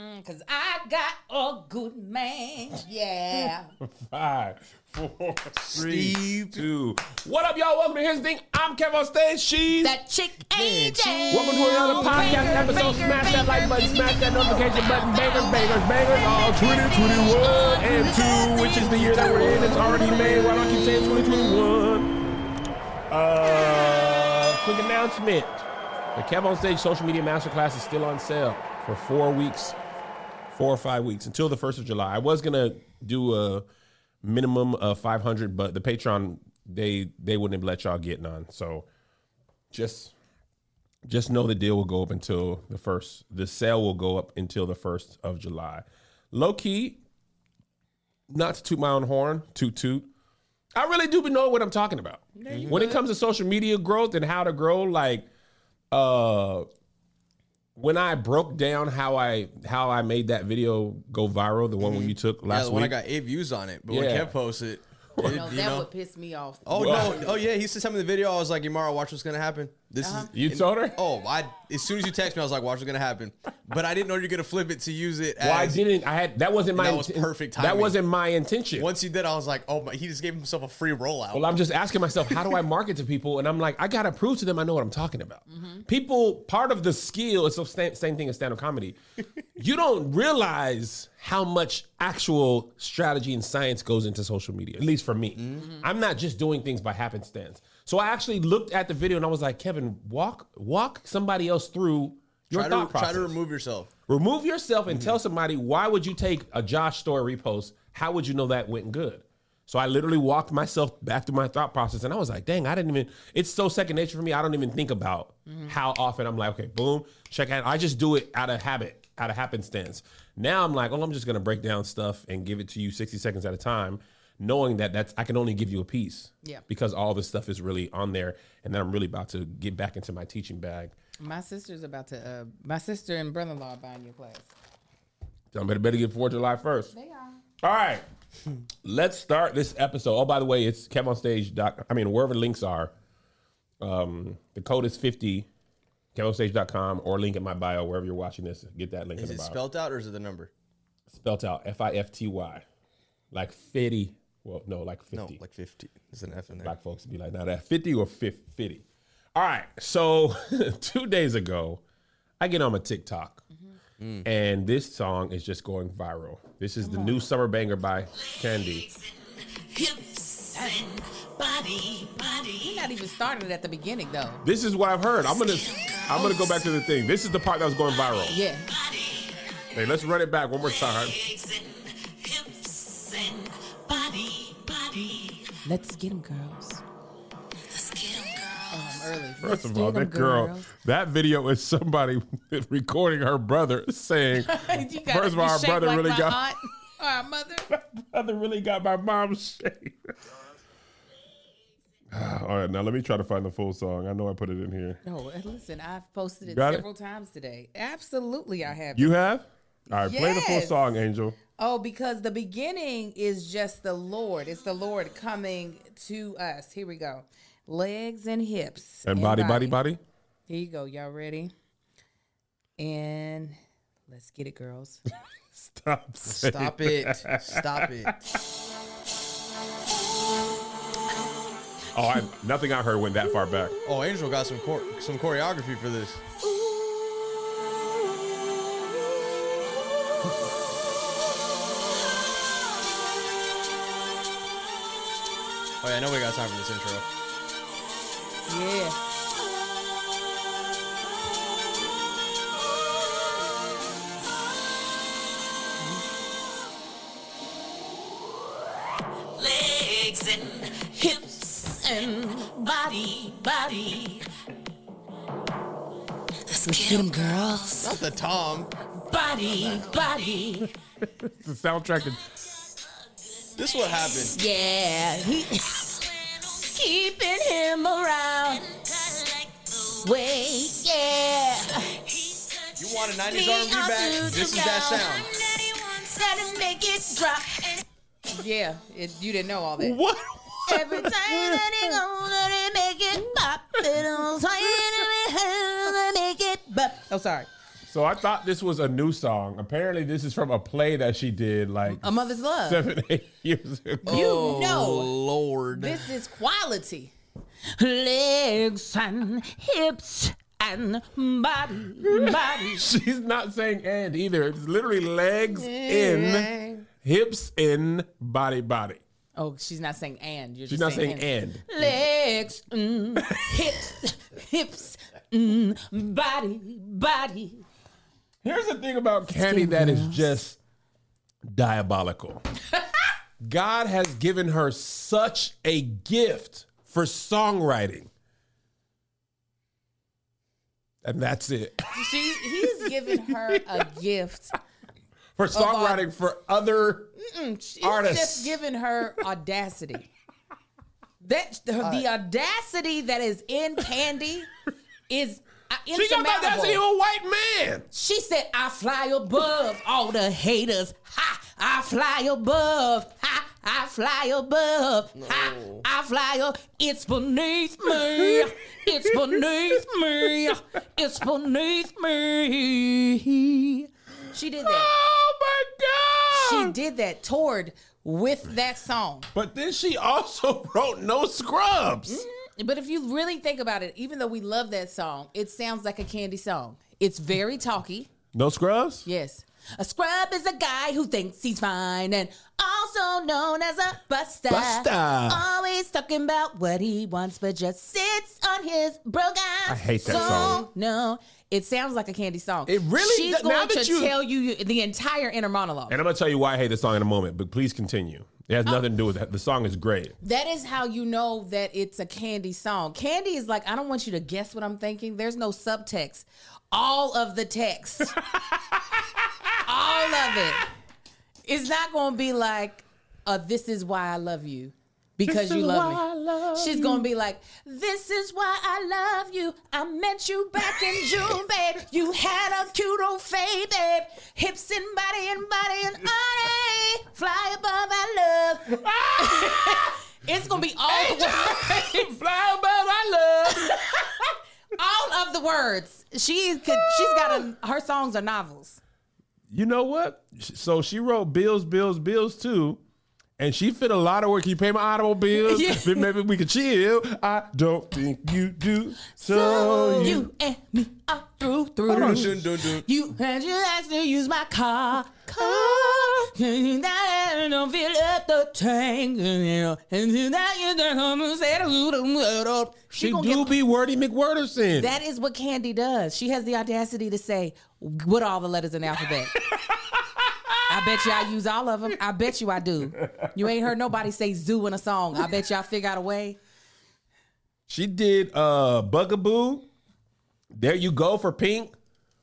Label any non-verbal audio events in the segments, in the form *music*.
Cause I got a good man. Yeah. *laughs* Five, four, three, Steve. two. What up, y'all? Welcome to Here's the Thing. I'm Kev on stage. She's. that chick AJ. Welcome to another podcast Banger, episode. banger, smash that like button, smash that notification button. Bangers, bangers, bangers. All 2021 and 2, which is the year that we're in. It's already May. Why don't you say 2021? Uh, quick announcement. The Kev on Stage social media masterclass is still on sale for four weeks, four or five weeks until the 1st of July. I was going to do a minimum of 500, but the Patreon, they they wouldn't let y'all get none. So just just know the deal will go up until the first. The sale will go up until the first of July. Low key, not to toot my own horn, toot toot. I really do know what I'm talking about. When it comes to social media growth and how to grow, like uh when I broke down how I how I made that video go viral, the one when mm-hmm. you took Yeah, last the one I got eight views on it, but Yeah. when Kev posted, it, No, you that know. would piss me off. Oh Well- no! *laughs* Oh yeah, he said something in the video. I was like, "Yamara, watch what's gonna happen." This Uh-huh. is you told her? Oh, I as soon as you text me, I was like, "Watch what's gonna happen," but I didn't know you're gonna flip it to use it. As, Well, I didn't. I had that wasn't my. That was inten- perfect That wasn't my intention. Once you did, I was like, "Oh my!" He just gave himself a free rollout. Well, I'm just asking myself, how do I market to people? And I'm like, I gotta prove to them I know what I'm talking about. People, part of the skill is the same, same thing as stand-up comedy. *laughs* you don't realize how much actual strategy and science goes into social media. At least for me, I'm not just doing things by happenstance. So I actually looked at the video and I was like, Kevin, walk walk somebody else through your try thought to process. try to remove yourself. Remove yourself and mm-hmm. tell somebody why would you take a Josh story repost? How would you know that went good? So I literally walked myself back through my thought process and I was like, dang, I didn't even it's so second nature for me. I don't even think about mm-hmm. how often I'm like, okay, boom, check out. I just do it out of habit, out of happenstance. Now I'm like, oh, I'm just gonna break down stuff and give it to you 60 seconds at a time, knowing that that's I can only give you a piece. Yeah. Because all this stuff is really on there and then I'm really about to get back into my teaching bag. My sister's about to. Uh, my sister and brother-in-law are buying your class. So I better better get before July 1st. They are. All right. *laughs* Let's start this episode. Oh, by the way, it's kevonstage. Doc, I mean, wherever the links are, um, the code is 50, kevonstage.com or link in my bio, wherever you're watching this. Get that link Is in it the bio. spelled out or is it the number? Spelt out F I F T Y. Like 50. Well, no, like 50. No, like fifty. There's an F in there. Black folks be like, now that 50 or 50? 50. All right. So *laughs* two days ago, I get on my TikTok. Mm-hmm. And this song is just going viral. This is the new summer banger by Kandi. hips and body, body. He not even started at the beginning though. This is what I've heard. I'm gonna I'm gonna go back to the thing. This is the part that was going viral. Yeah. Hey, let's run it back one more time. Let's get them, girls. Let's get 'em, girl. Oh, I'm um, early. First Let's of all, that girl, girls. that video is somebody *laughs* recording her brother saying, *laughs* You First of all, be our brother like really my got- aunt or *laughs* our mother. "Brother really got my mom's shape." *sighs* all right, now let me try to find the full song. I know I put it in here. No, uh, listen, I've posted it Got it? several times today. Absolutely, I have. You have? All right, play the full song, Angel. Oh, because the beginning is just the Lord. It's the Lord coming to us. Here we go. Legs and hips. And body, body, body. Here you go. Y'all ready? And let's get it, girls. *laughs* Stop. saying Stop it! Stop it! Oh, I, nothing I heard went that far back. Oh, Angel got some chor- some choreography for this. Oh yeah, nobody got time for this intro. Yeah. Legs and hips and body, body. Let's get 'em, girls. Not the Tom. Body, body. *laughs* The soundtrack. To, This is what happened. Yeah. He, keeping him around. Wait, yeah. You want a 90s Me R&B back? This is that go. sound. Gotta make it drop. Yeah, it, you didn't know all that. what? Every time that it goes, that it make it pop. It don't say that it make it pop. Oh, sorry. So I thought this was a new song. Apparently, this is from a play that she did like A Mother's Love. seven, *laughs* eight years ago. You Oh, know Lord. this is quality. Legs and hips and body, body. *laughs* She's not saying and either. It's literally legs in, hips in, body, body. Oh, she's not saying and. You're She's just not saying and. Legs, mm, hips, *laughs* hips, mm, body, body. Here's the thing about Kandi that is just diabolical. *laughs* God has given her such a gift for songwriting. And that's it. *laughs* She, he's given her a *laughs* gift. For songwriting for other He's Artists. just given her audacity. That the, the audacity that is in Kandi is uh, She got that that's a white man. She said, I fly above all the haters. Ha! I fly above. Ha! I fly above. Ha! I fly up. It's beneath me. It's beneath me. It's beneath me. She did that. Oh my God. She did that, toured with that song. But then she also *laughs* wrote No Scrubs. Mm-hmm. But if you really think about it, even though we love that song, it sounds like a Kandi song. It's very talky. No Scrubs? Yes. A scrub is a guy who thinks he's fine and also known as a buster. Buster. Always talking about what he wants, but just sits on his broke ass. I hate that so, song. No, it sounds like a Kandi song. It really She's now going to you- tell you the entire inner monologue. And I'm going to tell you why I hate the song in a moment, but please continue. It has oh. nothing to do with that. The song is great. That is how you know that it's a Kandi song. Kandi is like, I don't want you to guess what I'm thinking. There's no subtext. All of the text. *laughs* all of it. It's not gonna be like, uh, this is why I love you. Because This you love why I me. love She's gonna be like, This is why I love you. I met you back in *laughs* June, babe. You had a cute old fade, babe. Hips and body and body and body. Fly above our love. *laughs* it's gonna be all the words. *laughs* Fly above I love. all of the words. She could she's got a her songs are novels. You know what? So she wrote Bills, Bills, Bills too. And she fit a lot of work. Can you pay my automobile? *laughs* Yeah. Then Maybe we could chill. I don't think you do. So, you. You and me are through through. On, shouldn't do do. You had you asked to use my car. Car. And That don't fill up the tank. And now you don't come and say the She gonna do get- be Wordy McWorderson. That is what Kandi does. She has the audacity to say what all the letters in the alphabet. *laughs* I bet you I use all of them. I bet you I do. You ain't heard nobody say zoo in a song. I bet y'all figure out a way. She did uh Bugaboo. There you go for Pink,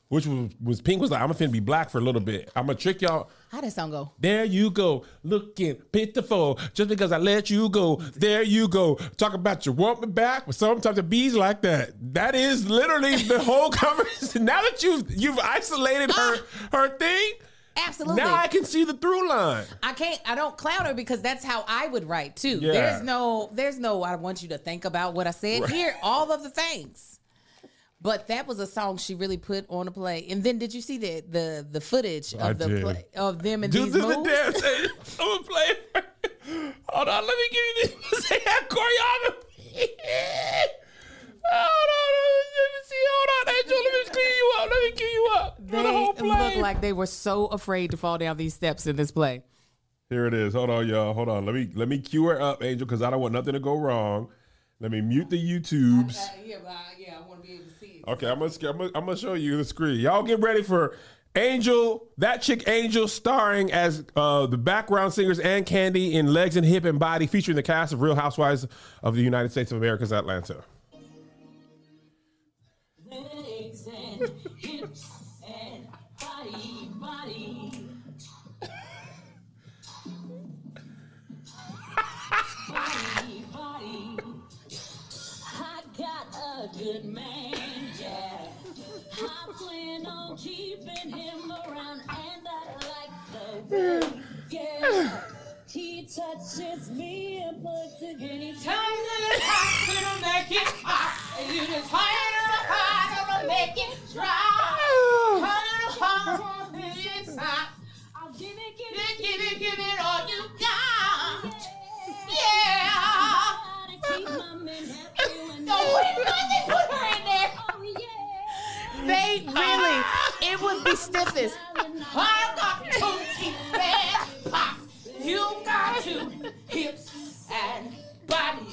which was, was Pink was like, I'm finna be black for a little bit. I'm gonna trick y'all. How that song go? There you go, looking pitiful, just because I let you go. There you go, talk about you want me back with sometimes the bees like that. That is literally the whole *laughs* conversation. Now that you've you've isolated her her thing, Absolutely. now I can see the through line. I can't I don't clown her because that's how I would write too. Yeah. There's no there's no I want you to think about what I said. Here, all of the things. But that was a song she really put on the play. And then did you see the the the footage of I the did. play of them and Do these the, the moves? dance. I'm gonna play. Hold on, let me give you this. *laughs* They have choreography. *laughs* Hold on, let me see. Hold on, Angel. Let me clean you up. Let me clean you up. For They the whole play. look like they were so afraid to fall down these steps in this play. Here it is. Hold on, y'all. Hold on. Let me let me cue her up, Angel, because I don't want nothing to go wrong. Let me mute the YouTubes. yeah, yeah, I want to be able to see it. Okay, I'm gonna, I'm gonna I'm gonna show you the screen. Y'all get ready for Angel, that chick Angel, starring as uh, the background singers and Kandi in Legs and Hip and Body, featuring the cast of Real Housewives of the United States of America's Atlanta. Good man, yeah. I plan on keeping him around, and I like the way, yeah. He touches me and puts it in his Come to the hospital, make it hot. You just hide in the hospital, make it dry. Come time. I'll give it, Give it, give it, give it all you got. Yeah. They put her in there? Oh. They really, it was the stiffest. I got to keep that pop. You got to hips and body.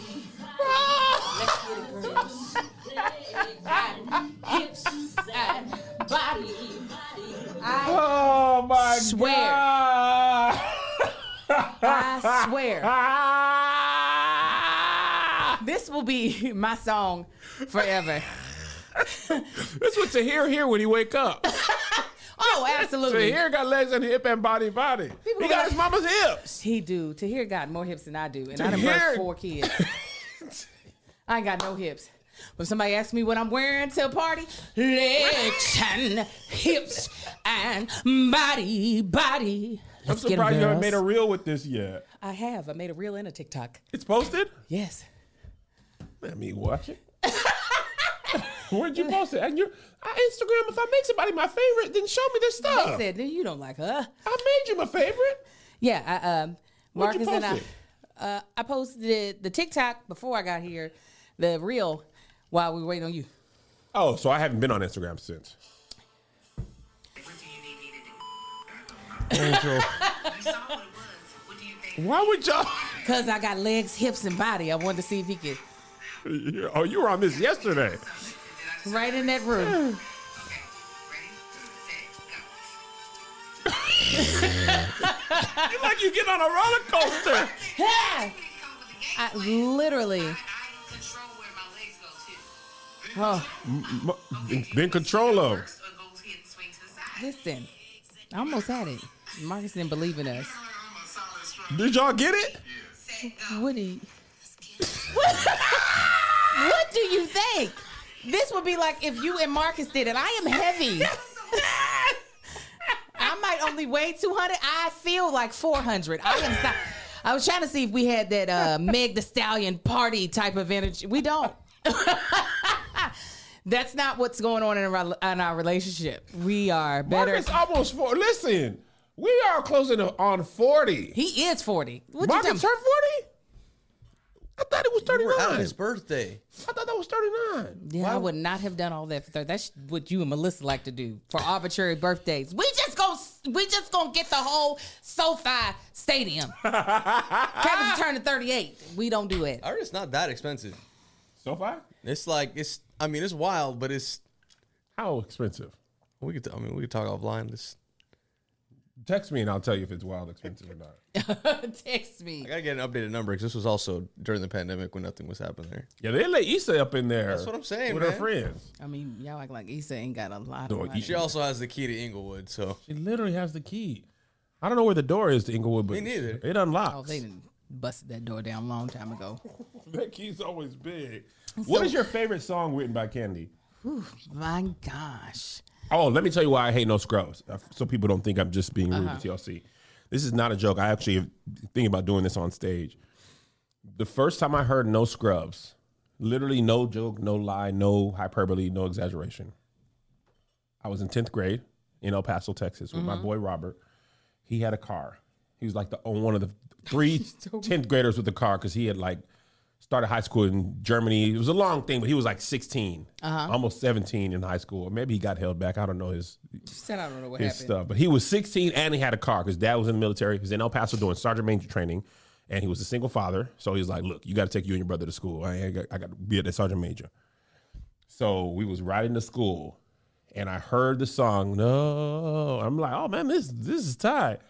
Let's get it, girls. And hips and body. I, Oh my Swear. god! I swear, this will be *laughs* my song forever. *laughs* That's what Tahir hear here when he wake up. *laughs* Oh, absolutely. Tahir got legs and hip and body body. People he got got- his mama's hips. He do. Tahir got more hips than I do, and I done Tahir- birthed four kids. I ain't got no hips. But if somebody asks me what I'm wearing to a party, legs and hips and body, body. I'm Let's 'em, surprised you haven't made a reel with this yet. I have. I made a reel and a TikTok. It's posted? Yes. Let me watch it. *laughs* Where'd you post it? And your uh, Instagram. If I make somebody my favorite, then show me their They stuff. said "Then you don't like her. I made you my favorite. Yeah. I, um, Where'd you Marcus and I. Uh, I posted the TikTok before I got here, the reel while we were waiting on you. Oh, so I haven't been on Instagram since. What do you need me to do? Angel, You saw what it was. *laughs* What do you think? why would y'all? *laughs* Cause I got legs, hips, and body. I wanted to see if he could *laughs* Oh, you were on this yesterday. Right in that room. Okay. Ready? Set, go. You like you get on a roller coaster. *laughs* Yeah. Come with the game I literally. I, I control where my legs go too. Oh, M- Then control them. First, or go ahead and swing to the side. listen. I almost had it. Marcus didn't believe in us. I'm a solid strong Did y'all get it? go. What do you? what do you think? This would be like if you and Marcus did it. I am heavy. *laughs* I might only weigh 200. I feel like 400. I am. si- I was trying to see if we had that uh, Meg the Stallion party type of energy. We don't. *laughs* That's not what's going on in our, in our relationship. We are better. Marcus almost four. Listen, we are closing on forty. he is 40. What Marcus turned forty. I thought it was thirty nine. We're out on his birthday. I thought that was thirty nine. Yeah, I would not have done all that for 30. That's what you and Melissa like to do for arbitrary birthdays. We just go we just gonna get the whole SoFi stadium. *laughs* Kevin's turning 38. We don't do it. I heard it's not that expensive. So far, It's like it's. I mean, it's wild, but it's. how expensive? We could. I mean, we could talk offline. This. Text me and I'll tell you if it's wild expensive or not. *laughs* Text me. I gotta get an updated number because this was also during the pandemic when nothing was happening there. Yeah, they let Issa up in there. That's what I'm saying, with her friends. I mean, y'all act like Issa ain't got a lot No, of money. She also has the key to Inglewood, so She literally has the key. I don't know where the door is to Inglewood, but Me neither. it unlocks. Oh, they didn't busted that door down a long time ago. *laughs* that key's always big. what is your favorite song written by Kandi? My gosh. Oh, let me tell you why I hate No Scrubs, so people don't think I'm just being rude Uh-huh. to TLC. This is not a joke. I actually think about doing this on stage. The first time I heard No Scrubs, literally no joke, no lie, no hyperbole, no exaggeration. I was in 10th grade in El Paso, Texas with my Mm-hmm. boy Robert. He had a car. He was like the one of the *laughs* three 10th graders with a car because he had like started high school in Germany. It was a long thing, but he was like 16, Uh-huh. almost 17 in high school. Or maybe he got held back. I don't know his said I don't know what his happened. stuff. But he was 16 and he had a car because dad was in the military. He was in El Paso doing sergeant major training, and he was a single father. So he's like, "Look, you got to take you and your brother to school. I, got, I got to be at the sergeant major." So we was riding to school, and I heard the song. No, I'm like, "Oh man, this this is tight."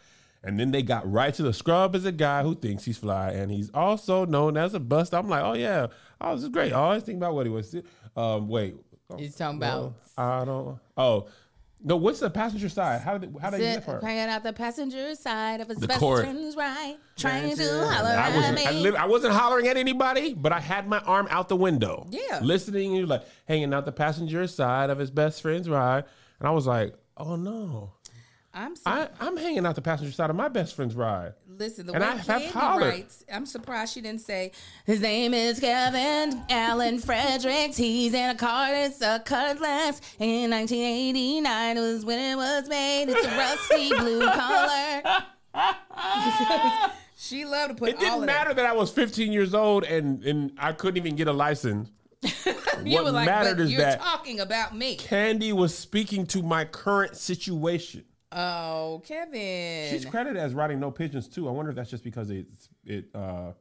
And then they got right to the scrub is a guy who thinks he's fly, and he's also known as a bust. I'm like, "Oh yeah, oh this is great." I always think about what he was. Um, wait, He's talking about I don't. Oh, no. What's the passenger side? How did how did you get Sit, that part? hanging out the passenger side of his The best chord. friend's right, trying to to- holler I at wasn't. me. I, lit- I wasn't hollering at anybody, but I had my arm out the window. Yeah. listening. You like hanging out the passenger side of his best friend's ride, and I was like, "Oh no!" I'm I, I'm hanging out the passenger side of my best friend's ride. listen. The and way I have Kandi writes, I'm surprised she didn't say his name is Kevin Allen Fredericks. He's in a car that's a cutlass. In 1989 was when it was made. It's a rusty blue color. *laughs* she loved to put It didn't matter that I was 15 years old and, and I couldn't even get a license. *laughs* that. What like, mattered is you're that- talking about me. Kandi was speaking to my current situation. Oh, Kevin. She's credited as writing No Pigeons too. I wonder if that's just because it's it uh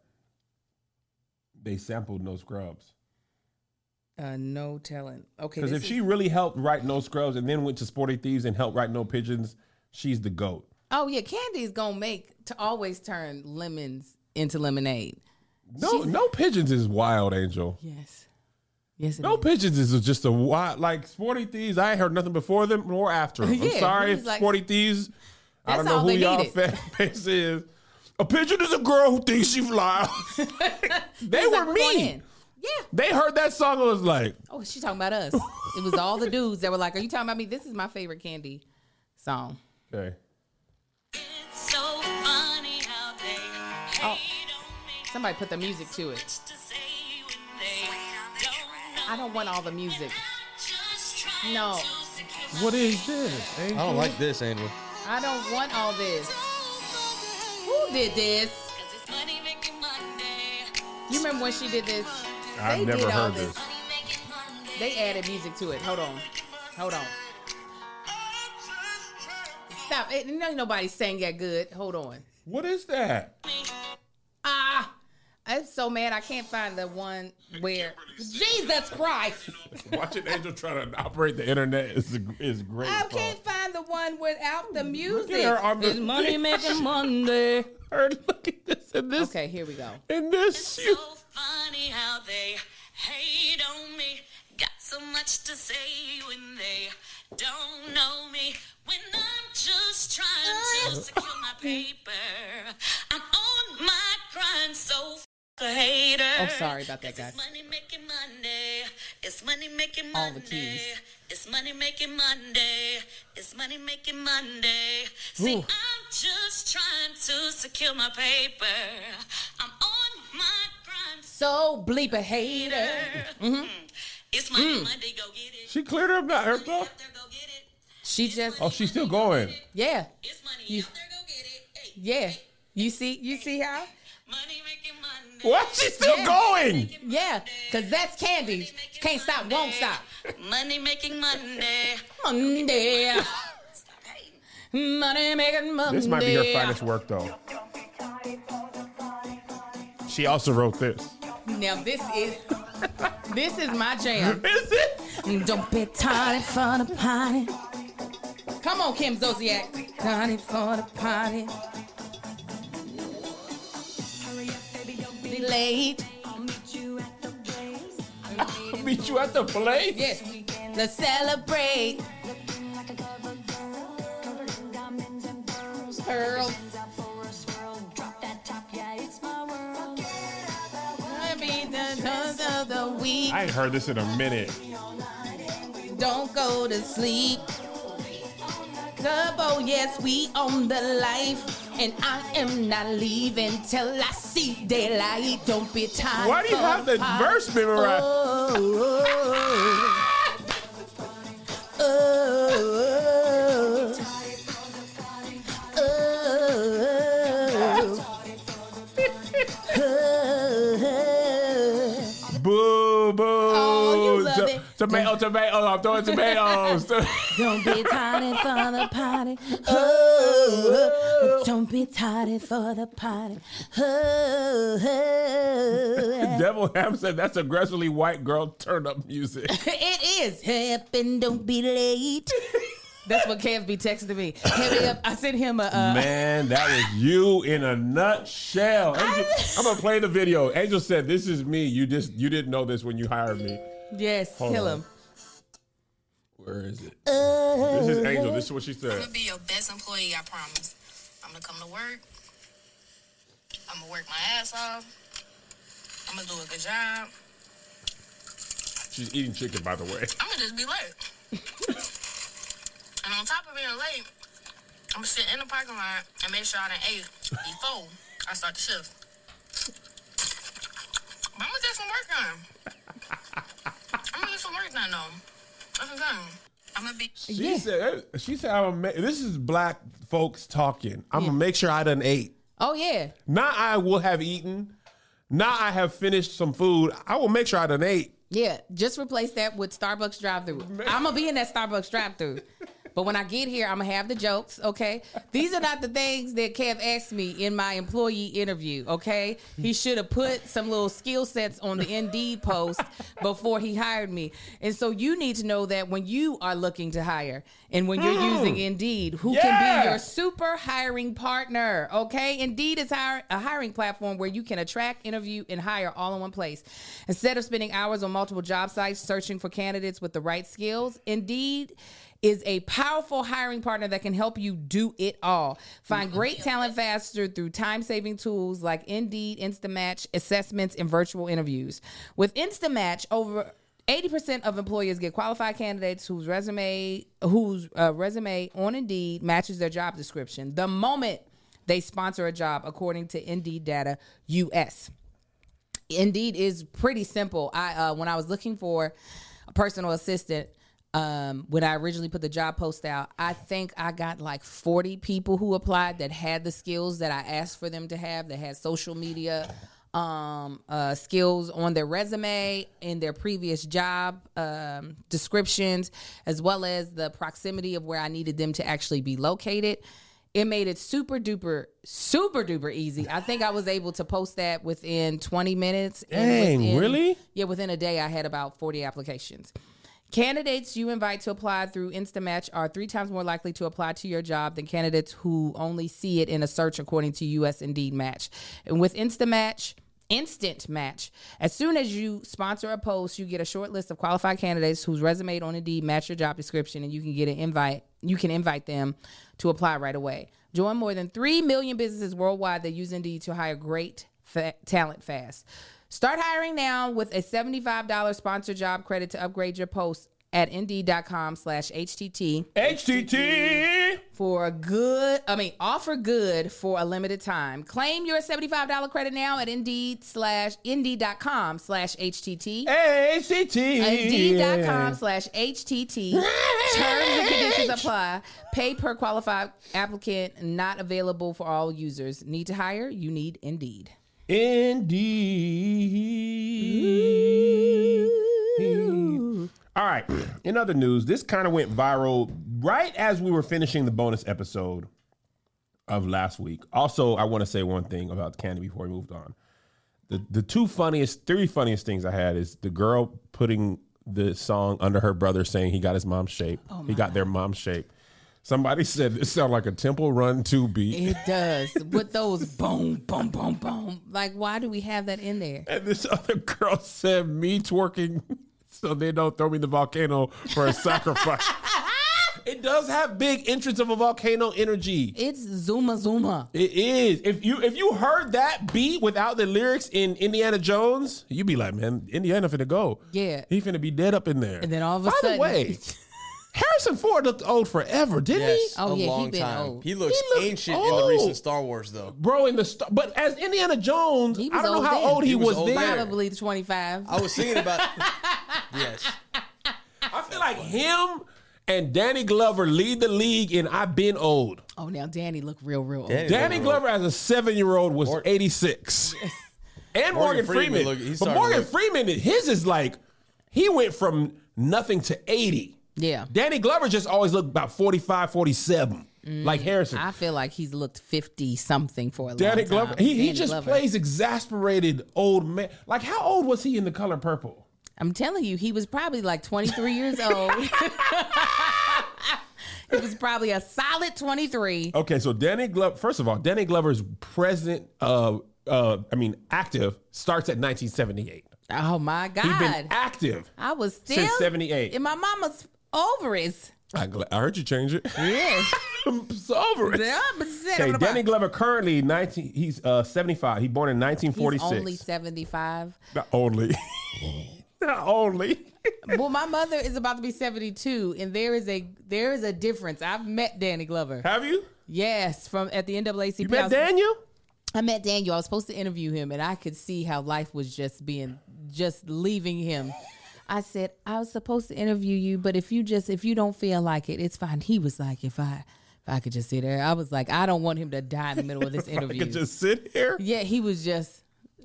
they sampled No Scrubs. uh, no telling. Okay, Because if is- she really helped write No Scrubs and then went to Sporty Thievz and helped write No Pigeons, she's the goat. Oh yeah, Kandi's gonna make to always turn lemons into lemonade. No, No Pigeons is wild, Angel. Yes. Yes, it No is. Pigeons is just a wild like Sporty Thievz. I ain't heard nothing before them nor after. them. *laughs* I'm sorry he's if like- Sporty Thievz. I don't know who y'all needed. fan *laughs* base is. A pigeon is a girl who thinks she flies. *laughs* they He's were like, "We're me. Yeah. They heard that song and was like, Oh, she talking about us. it was all the dudes that were like, "Are you talking about me? This is my favorite Kandi song." okay. So funny how they Oh. hate on me. Somebody put the music to it. I don't want all the music. No. What is this? I don't like this, Angel. I don't want all this. Who did this? Cause it's money making Monday. You remember when she did this? I've They never did heard this. this. Money making Monday. They added music to it. Hold on. Hold on. Stop. It, no, nobody sang that good. Hold on. What is that? Ah, I'm so mad. I can't find the one where Jesus Christ. Watching Angel try to operate the internet is is great. I can't find the one without the music. her on the It's money thing. *laughs* making Monday. Her, look at this and this Okay, here we go. and this. It's So You, funny how they hate on me. Got so much to say when they don't know me. When I'm just trying to secure my paper. I'm on my grind, so f- a hater. Oh, sorry about that, guys. It's money making Monday. It's money making All the keys. It's money making Monday. It's money making Monday. See, Ooh. I'm just trying to secure my paper. I'm on my grind, So bleep a hater. hater. Mm. It's money Mm. Monday, go get it. she cleared up that her Money thought. out there, go get it. She just, Oh, she's still going. yeah, It's money You- out there, go get it. Hey, yeah. You see, you see how? Money making What? She's still Yeah. going. Yeah, because that's Kandi. Can't stop, won't stop. Money making Monday. Monday. Money making Monday. This might be her finest work, though. She also wrote this. Now this is this is my jam. *laughs* Is it? Don't be tardy for the party. Come on, Kim Zolciak. Tardy for the party. Be late. Meet you at the place. Yes. Let's celebrate. Pearl. Be the toast of the week. I ain't heard this in a minute. Don't go to sleep. Couple, oh, yes, we own the life. And I am not leaving till I see daylight. Don't be tired. Why do you have the party. verse memorized? Oh, oh, oh, *laughs* Tomato, tomato. I'm throwing tomatoes. *laughs* Don't be tardy for the party. Oh, *laughs* don't be tardy for the party. Oh, *laughs* oh. Devil Ham said that's aggressively white girl turn up music. It is. Hurry up and don't be late. That's what Kev be texting me. Hurry up. I sent him a. Uh, Man, that was you in a nutshell. Angel, I'm gonna play the video. Angel said, "This is me. You just you didn't know this when you hired me." Yes, Hold kill on. him. Where is it? This is uh, Angel. This is what she said. I'm said. gonna be your best employee, I promise. I'm gonna come to work. I'm gonna work my ass off. I'm gonna do a good job. She's eating chicken, by the way. I'm gonna just be late. and on top of being late, I'm gonna sit in the parking lot and make sure I done ate before I start the shift. But I'm gonna get some work done. I'm some work done though. I'm saying. I'm gonna be. She Yeah. said. Uh, she said, "I'm gonna ma- this is black folks talking. I'm Yeah. gonna make sure I done ate. Oh yeah. Not I will have eaten. Now I have finished some food. I will make sure I done ate. Yeah, just replace that with Starbucks drive through. I'm gonna be in that Starbucks drive through. *laughs* But when I get here, I'm gonna have the jokes, okay? These are not the things that Kev asked me in my employee interview, okay? He should have put some little skill sets on the Indeed post before he hired me. And so you need to know that when you are looking to hire and when you're hmm. using Indeed, who can be your super hiring partner, okay? Indeed is hire, a hiring platform where you can attract, interview, and hire all in one place. Instead of spending hours on multiple job sites searching for candidates with the right skills, Indeed is a powerful hiring partner that can help you do it all. Find great talent faster through time-saving tools like Indeed, Instant Match, assessments, and virtual interviews. With Instant Match, over 80% of employers get qualified candidates whose resume whose uh, resume on Indeed matches their job description the moment they sponsor a job according to Indeed data US. Indeed is pretty simple. I uh, when I was looking for a personal assistant, um, when I originally put the job post out, I think I got like 40 people who applied that had the skills that I asked for them to have. That had social media um, uh, skills on their resume in their previous job um, descriptions, as well as the proximity of where I needed them to actually be located it made it super duper super duper easy i think i was able to post that within 20 minutes and Dang, within- really? yeah within a day i had about 40 applications candidates you invite to apply through Instant Match are three times more likely to apply to your job than candidates who only see it in a search according to us indeed match and with Instant Match Instant match. As soon as you sponsor a post, you get a short list of qualified candidates whose resume on Indeed match your job description, and you can get an invite. You can invite them to apply right away. Join more than three million businesses worldwide that use Indeed to hire great fa- talent fast. Start hiring now with a seventy-five dollars sponsored job credit to upgrade your post at indeed.com slash htt HTT. for a good i mean offer good for a limited time. Claim your $75 credit now at indeed slash indeed.com slash htt HTT. indeed.com slash htt terms and conditions apply. Pay per qualified applicant not available for all users. Need to hire? You need indeed Indeed. All right. In other news, this kind of went viral right as we were finishing the bonus episode of last week. Also, I want to say one thing about Kandi before we moved on. The the two funniest, three funniest things I had is the girl putting the song under her brother saying he got his mom's shape. Oh, he got their mom's shape. Somebody said this sounded like a Temple Run 2 beat. it does with those boom boom boom boom like why do we have that in there And this other girl said, me twerking *laughs* so they don't throw me in the volcano for a sacrifice. *laughs* it does have big entrance of a volcano energy. it's zuma zuma It is. If you if you heard that beat without the lyrics in Indiana Jones, you'd be like, man, Indiana finna go. Yeah. He finna be dead up in there. And then all of a By sudden- the way, *laughs* Harrison Ford looked old forever, didn't Yes, Oh, a yeah, he long been time. old. He looks He looked ancient in the old. recent Star Wars, though. Bro, in the st- but as Indiana Jones, He was I don't know old how then. old he, He was was, old then. then. probably 25 I was thinking about. *laughs* yes. I feel like him and Danny Glover lead the league in I've been old. oh now danny look real real old Danny- Danny Glover as a seven year old was Mor- 86. And Morgan, Morgan Freeman Freeman. look- he's but starting to Morgan look- Freeman, his is like, he went from nothing to 80. Yeah. Danny Glover just always looked about 45, 47, like Harrison. I feel like he's looked 50 something for a Danny long Glover, time. he, he Danny just Glover. plays exasperated old man. Like, how old was he in The Color Purple? I'm telling you, he was probably like 23 years old. *laughs* *laughs* he was probably a solid 23. Okay, so Danny Glover, first of all, Danny Glover's present, uh, uh, I mean, active starts at 1978. Oh my God. He's been active. I was still since 78. in my mama's ovaries. I, gl- I heard you change it. Yeah. I'm over Yeah, it. but Okay, Danny Glover currently 19. He's uh 75. He born in He's 1946. only 75. Not only. *laughs* Not only. well, my mother is about to be 72, and there is a there is a difference. I've met Danny Glover. Have you? Yes, from at the NAACP. You I met was- Daniel? I met Daniel. I was supposed to interview him, and I could see how life was just being, just leaving him. I said I was supposed to interview you, but if you just if you don't feel like it, it's fine. He was like, if I if I could just sit there, I was like, I don't want him to die in the middle of this *laughs* I interview. could just sit here. yeah, he was just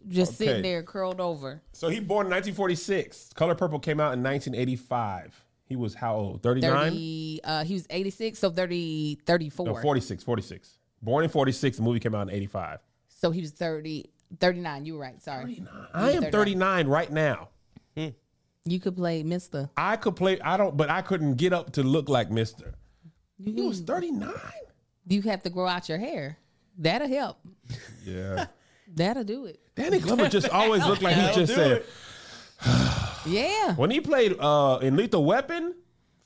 just Okay. sitting there curled over. So he born in 1946. Color Purple came out in 1985. He was how old? 39? 30 uh he was 86 so 30 34 No, 46, 46. Born in 46. The movie came out in 85. so he was 30 39 you were right sorry I am 39 right now. You could play mr I could play. I don't, but I couldn't get up to look like Mister. you, He was 39. you have to grow out your hair that'll help Yeah. *laughs* that'll do it Danny Glover just *laughs* always looked like he just said yeah when he played uh, in Lethal Weapon.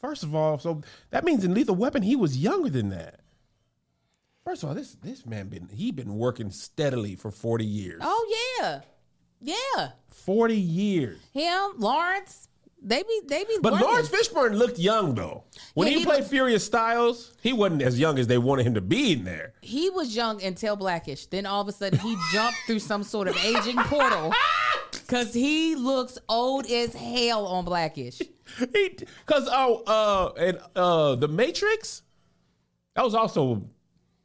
First of all, so that means in Lethal Weapon he was younger than that. First of all, this this man been he been working steadily for 40 years. oh yeah yeah 40 years. him lawrence they be they be But working. Laurence Fishburne looked young though. When Yeah, he, he played looked- Furious Styles, he wasn't as young as they wanted him to be in there. he was young until black-ish then all of a sudden he *laughs* jumped through some sort of aging portal *laughs* because he looks old as hell on black-ish He cause oh uh and uh the Matrix, that was also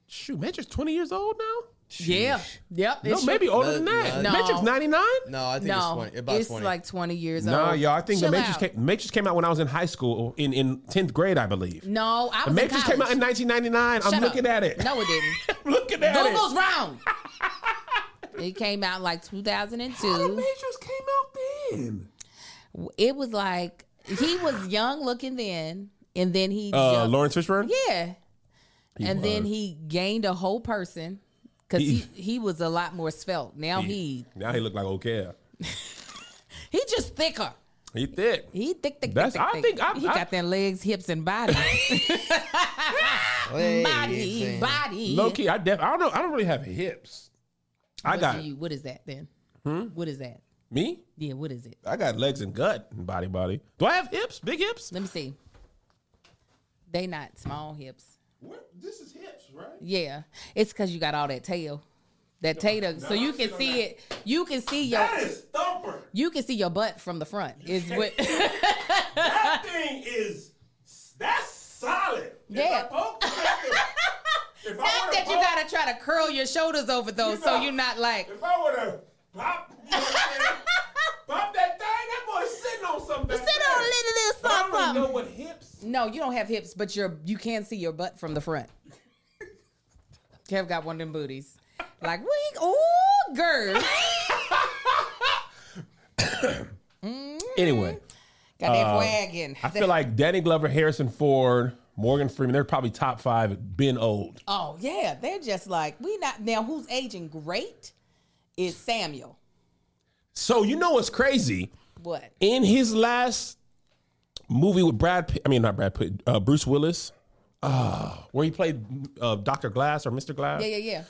shoot, Matrix 20 years old now? Yeah yep No, it's maybe older than that. no. Matrix 99? No, I think it's no, 20, about it's 20. like 20 years No, old. y'all. I think the Chill Matrix out. came, Matrix came out when I was in high school in in 10th grade, I believe. No, I The was Matrix in came out in college. 1999. I'm Shut looking up. at it. No, it didn't. *laughs* I'm looking at Google's it. wrong. *laughs* it came out like How the 2002. Matrix came out then? It was like he was young looking then, and then he Uh, jumped- Laurence Fishburne? yeah, and then he gained a whole person because he, He- he was a lot more svelte. Now he Now he look like okay. *laughs* he just thicker. He thick. He thick, thick, That's- thick, I thick, think. I- he I- got them legs, hips, and body, *laughs* body, body. Low key, I def I don't know. I don't really have hips. I What got you- what is that then? Hmm? What is that? me. Yeah, what is it? I got legs and gut and body body. Do I have hips? Big hips? Let me see. They not small hips. What? This is hips, right? Yeah, it's because you got all that tail, that tater, so you can see it. You can see your is thumper. you can see your butt from the front. Is what? That thing is that's solid. Yeah. If I poke, if I *laughs* Not were to that you gotta try to curl your shoulders over though, so know, you're not like. If I were to pop, you know what I'm saying? *laughs* pop that thing, that boy's sitting on something. Sit on a little, little something. I don't know what hips. No, you don't have hips, but you're you can see your butt from the front. *laughs* Kev got one of them booties. Like we, ooh, girl, *coughs* Anyway, *coughs* got that uh, wagon. I feel like Danny Glover, Harrison Ford, Morgan Freeman, they're probably top five. Been old. Oh yeah, they're just like we not now. Who's aging great is Samuel. So you know what's crazy? What? In his last movie with Brad, Pitt, I mean not Brad Pitt, uh, Bruce Willis, uh, where he played uh, Doctor Glass or Mister Glass. Yeah, yeah, yeah.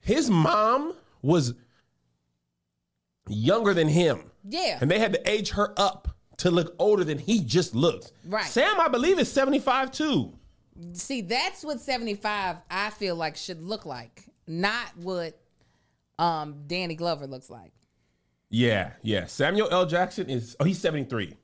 His mom was younger than him. Yeah. And they had to age her up to look older than he just looked. Right. Sam, I believe, is 75 too. See, that's what seventy five I feel like should look like, not what um Danny Glover looks like. Yeah, yeah. Samuel L. Jackson is, oh, he's 73.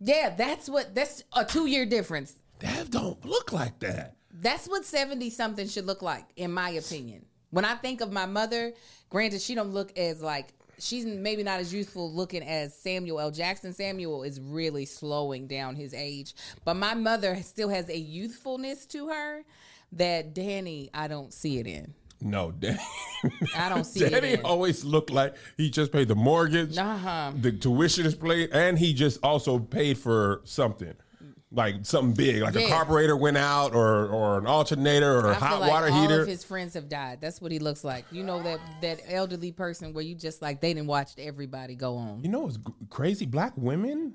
Yeah, that's what that's a two year difference. That don't look like that. That's what 70 something should look like, in my opinion. When I think of my mother, granted, she don't look as like she's maybe not as youthful looking as Samuel L. Jackson. Samuel is really slowing down his age. But my mother still has a youthfulness to her that Danny, I don't see it in. No, *laughs* Danny. I don't see Danny it in. always looked like he just paid the mortgage, Uh-huh. the tuition is paid, and he just also paid for something. Like something big, like a carburetor went out, or or an alternator, or a hot like water all heater. of his friends have died. That's what he looks like. You know that that elderly person where you just like they didn't watch everybody go on. You know it's crazy? Black women.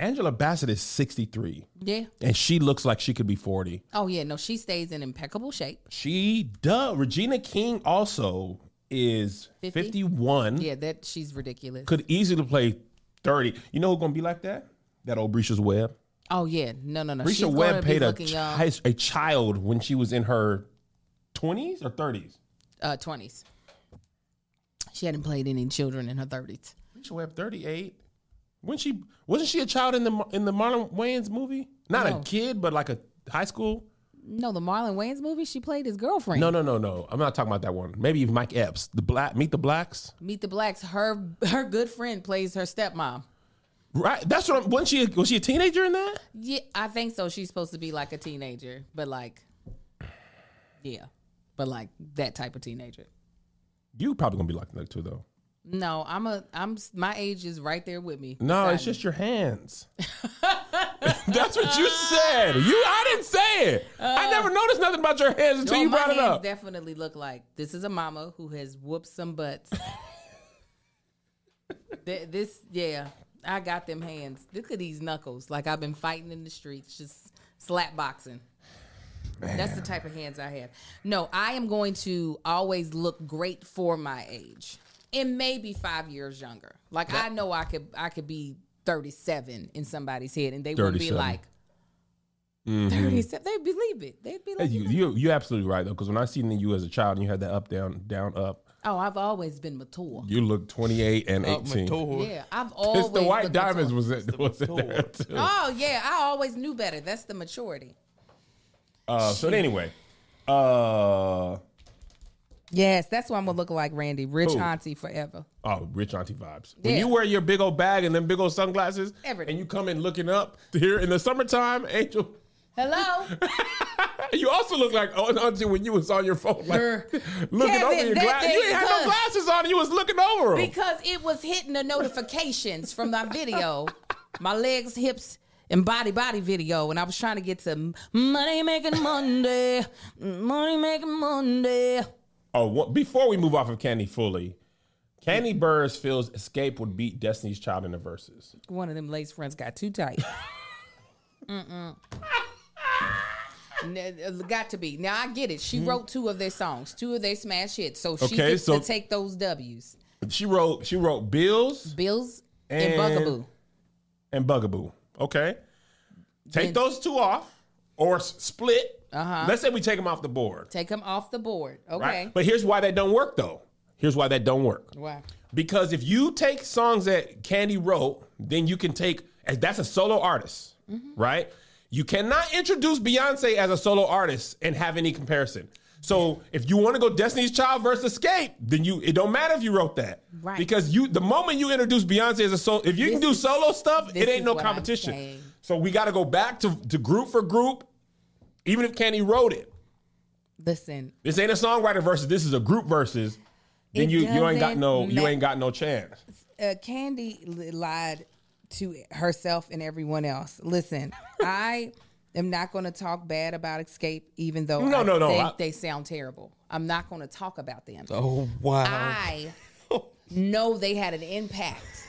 Angela Bassett is 63, Yeah. and she looks like she could be 40. Oh yeah. No, she stays in impeccable shape. She, does. Regina King also is 50? 51. Yeah, that she's ridiculous. Could easily play 30. You know who's going to be like that? That old Bresha's Webb. Oh yeah, no, no, no. Risha Webb paid a, chi- a child when she was in her 20s or 30s. uh, 20s. She hadn't played any children in her 30s. Risha Webb 38. When she wasn't she a child in the in the Marlon Wayans movie? Not No. a kid, but like a high school. No, the Marlon Wayans movie, she played his girlfriend. No, no, no, no. I'm not talking about that one. Maybe even Mike Epps, the black Meet the Blacks. Meet the Blacks. Her her good friend plays her stepmom. Right. That's what. I'm, wasn't she? Was she a teenager in that? Yeah, I think so. She's supposed to be like a teenager, but like, yeah, but like that type of teenager. You probably gonna be like that too, though. No, I'm a I'm my age is right there with me. No, it's me. just your hands. *laughs* That's what you said. You, I didn't say it. I never uh, noticed nothing about your hands until Well, you brought it up. Definitely look like this is a mama who has whooped some butts. *laughs* Th- this, yeah, I got them hands. Look at these knuckles. Like I've been fighting in the streets, just slap boxing. That's the type of hands I have. No, I am going to always look great for my age, and maybe five years younger. Like I know I could, I could be thirty-seven in somebody's head, and they wouldn't be 37. like thirty-seven. They'd believe it. They'd be Hey, like, you, you, you're absolutely right though, because when I seen you as a child and you had that up, down, down, up, "Oh, I've always been mature." you look 28 and 18. Yeah, I've always. It's the white diamonds mature. was it? Was it there too? Oh yeah, I always knew better. That's the maturity. Uh, so anyway, uh, Yes, that's why I'm gonna mm. look like Randy, rich Who? auntie forever. oh, rich auntie vibes. When Yeah. you wear your big old bag and them big old sunglasses, Everything. and you come in looking up here in the summertime, Angel. Hello, *laughs* You also look like oh, auntie when you was on your phone, like Her- *laughs* looking Kevin, over your that glasses. day You ain't had no because- glasses on. You was looking over them. because it was hitting the notifications from my video, *laughs* my legs, hips, and body body video, and I was trying to get to money making Monday, money making Monday. Oh, before we move off of Kandi fully, Kandi Burruss feels Xscape would beat Destiny's Child in the verses. One of them lace fronts got too tight. Mm-mm. N- uh, Got to be. Now I get it. She wrote two of their songs, two of their smash hits, so she Okay, gets so- to take those W's. She wrote she wrote Bills Bills and, And- Bugaboo. and Bugaboo. Okay, take Then- those two off or split. Uh-huh. Let's say we take them off the board, Take them off the board. Okay. right? But here's why that don't work though. Here's why that don't work. Why? Because if you take songs that Kandi wrote, then you can take as that's a solo artist, right? You cannot introduce Beyonce as a solo artist and have any comparison. So if you want to go Destiny's Child versus Xscape, then you it don't matter if you wrote that, Right. Because you the moment you introduce Beyonce as a solo, if you can do solo stuff, it ain't no competition. So we got to go back to to group for group, even if Kandi wrote it. Listen, This ain't a songwriter versus. This is a group versus. Then It you you ain't got doesn't no you ain't got no chance. uh, Kandi lied to herself and everyone else. Listen, I am not going to talk bad about Xscape, even though No, I no, no, think I- they sound terrible. I'm not going to talk about them. Oh wow. I know they had an impact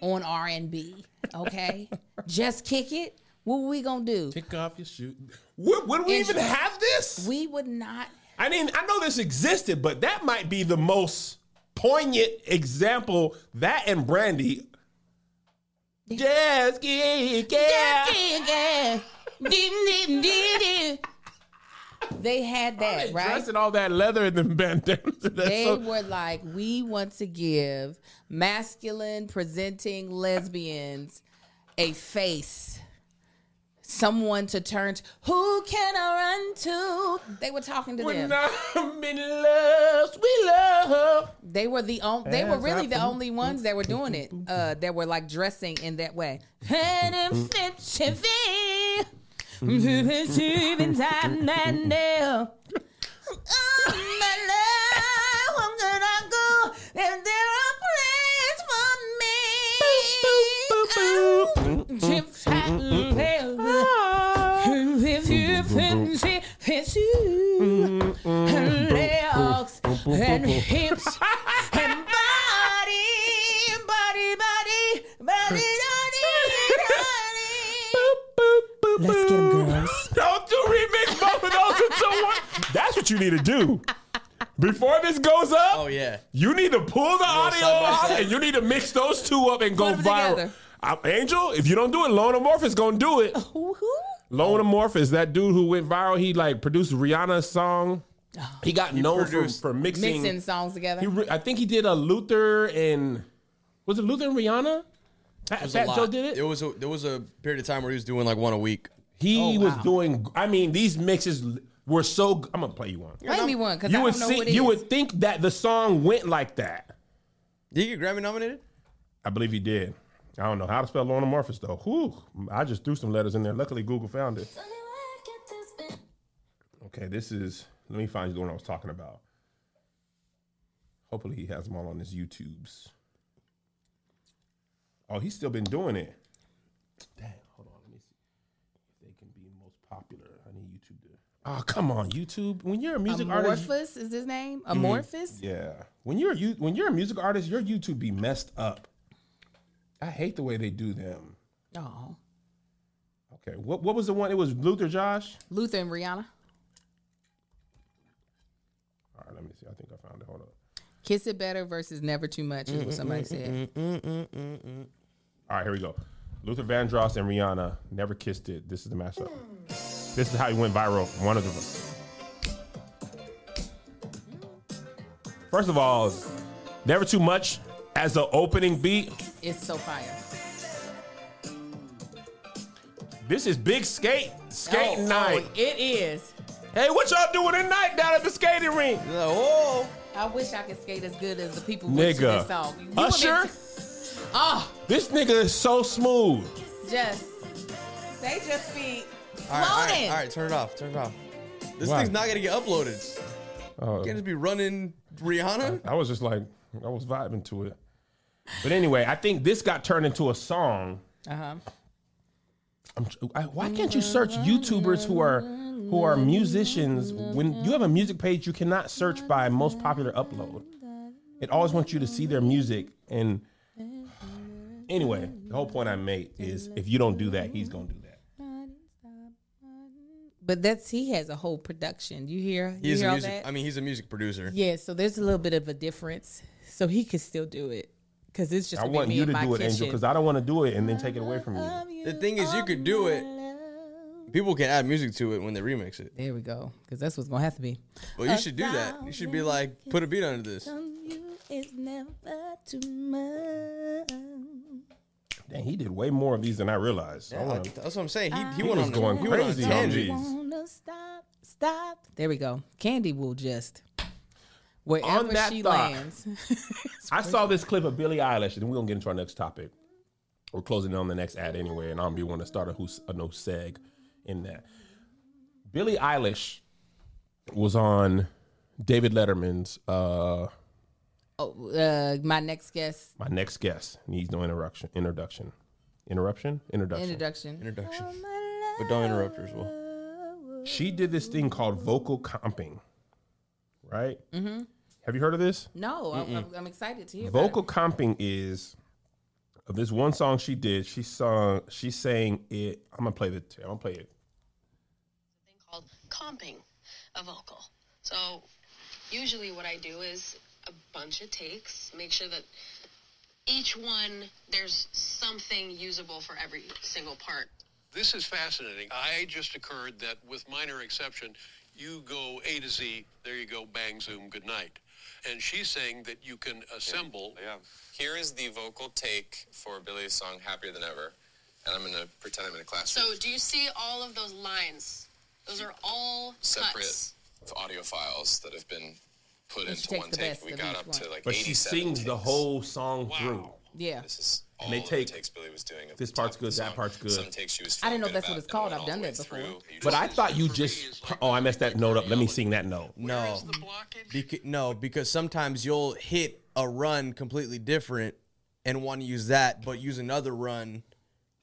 on R and B. Okay, just kick it. What were we gonna do? Kick off your shoe. Would, would we even have this? We would not. I mean, I know this existed, but that might be the most poignant example. That and Brandy. Just kick it. They had that, They right? Dressing all that leather in the bandanas. *laughs* They so- were like, we want to give masculine presenting lesbians a face, someone to turn to. Who can I run to? They were talking to when them. I'm in love, we love. They were the only. They were really I- the only ones that were doing it. Uh, that were like dressing in that way. And legs and hips and body, body, body, body, body, body. Let's get 'em, girls. Don't do remix both of those into one. That's what you need to do. Before this goes up, Oh yeah. you need to pull the audio side by off and you need to mix those two up and go Put 'em viral. together. I, Angel, if you don't do it, Lone Amorphous gonna do it. Who? who? Lone Amorphous, that dude who went viral, he like produced Rihanna's song. Oh. He got known for, for mixing. Mixing songs together. He re- I think he did a Luther and was it Luther and Rihanna? Fat, It was Fat. Joe did it. It was a, there was a period of time where he was doing like one a week. he Oh, was wow. doing. I mean, these mixes were so. I'm gonna play you one. Play me one because I You don't would know see, what it you is. would think that the song went like that. Did he get Grammy nominated? I believe he did. I don't know how to spell Lorna Amorphous though. Whew, I just threw some letters in there. Luckily, Google found it. Okay, this is. Let me find you the one I was talking about. Hopefully, he has them all on his YouTubes. Oh, he's still been doing it. Dang, hold on. Let me see if they can be most popular. I need YouTube to. Oh, come on, YouTube. When you're a music artist, Amorphous is his name. Mm-hmm. Yeah. When you're a you when you're a music artist, your YouTube be messed up. I hate the way they do them. Oh, Okay, what what was the one? It was Luther Josh. Luther and Rihanna. All right, let me see. I think I found it. Hold up. Kiss it better versus never too much is what somebody said. All right, here we go. Luther Vandross and Rihanna never kissed it. This is the mashup. This is how he went viral. One of them. First of all, never too much as the opening beat. It's so fire. This is big skate skating oh, oh, night. oh, it is. Hey, what y'all doing tonight down at the skating rink? Oh, I wish I could skate as good as the people with Nigga. this song. You Usher, meant to- Oh, this nigga is so smooth. just they just be All right, all right, all right turn it off, turn it off. This Why? thing's not gonna get uploaded. Oh, You can't just be running Rihanna. I was just like, I was vibing to it. But anyway, I think this got turned into a song. Uh huh. I'm, I, why can't you search YouTubers who are who are musicians? When you have a music page, you cannot search by most popular upload. It always wants you to see their music. And anyway, the whole point I made is if you don't do that, he's gonna do that. But that's he has a whole production. You hear? You He's hear a all music. that? I mean, he's a music producer. yeah. So there's a little bit of a difference. So he could still do it because it's just. I gonna be want me you in to my do it, kitchen. Angel, because I don't want to do it and then take it away from you. The thing is, you could do it. People can add music to it when they remix it. There we go. Because that's what's gonna have to be. But you should do that. You should be like, put a beat under this. It's never too much. Dang, he did way more of these than I realized. I Yeah, wanna- that's what I'm saying. He, he He went was on going he went on a crazy on tangent. these. Wanna stop, stop. There we go. Kandi will just wherever that she thought, lands. *laughs* I saw this clip of Billie Eilish, and we're gonna get into our next topic. We're closing on the next ad anyway, and I'm be want to start a who's a no seg in that. Billie Eilish was on David Letterman's uh oh, uh, my next guest my next guest needs no interruption. introduction interruption introduction. introduction. Introduction. But don't interrupt her as well. she did this thing called vocal comping, right? Mm-hmm. Have you heard of this? No, I'm, I'm, I'm excited to hear. It. Vocal About comping is of this one song she did. She sung. She sang it. I'm gonna play the. I'm gonna play it. Thing called comping a vocal. So usually what I do is a bunch of takes, make sure that each one there's something usable for every single part. This is fascinating. I just occurred that with minor exception, you go A to Z, there you go, bang, zoom, good night. And she's saying that you can assemble. Yeah. Here is the vocal take for Billie's song "Happier Than Ever," and I'm gonna pretend I'm in a classroom. So do you see all of those lines? Those are all separate cuts. audio files that have been put And into one take. We got up one. to like But she 87 sings the whole song through. Yeah. This is all And they take- the takes Billie was doing. At this the part's good, that part's good. Some takes she was. I didn't know feeling that's what it's called. I've done that before. through. But I thought you just. like Oh, I messed that note up. Let me sing that note. No, is the blockage? Beca- no, because sometimes you'll hit a run completely different and want to use that, but use another run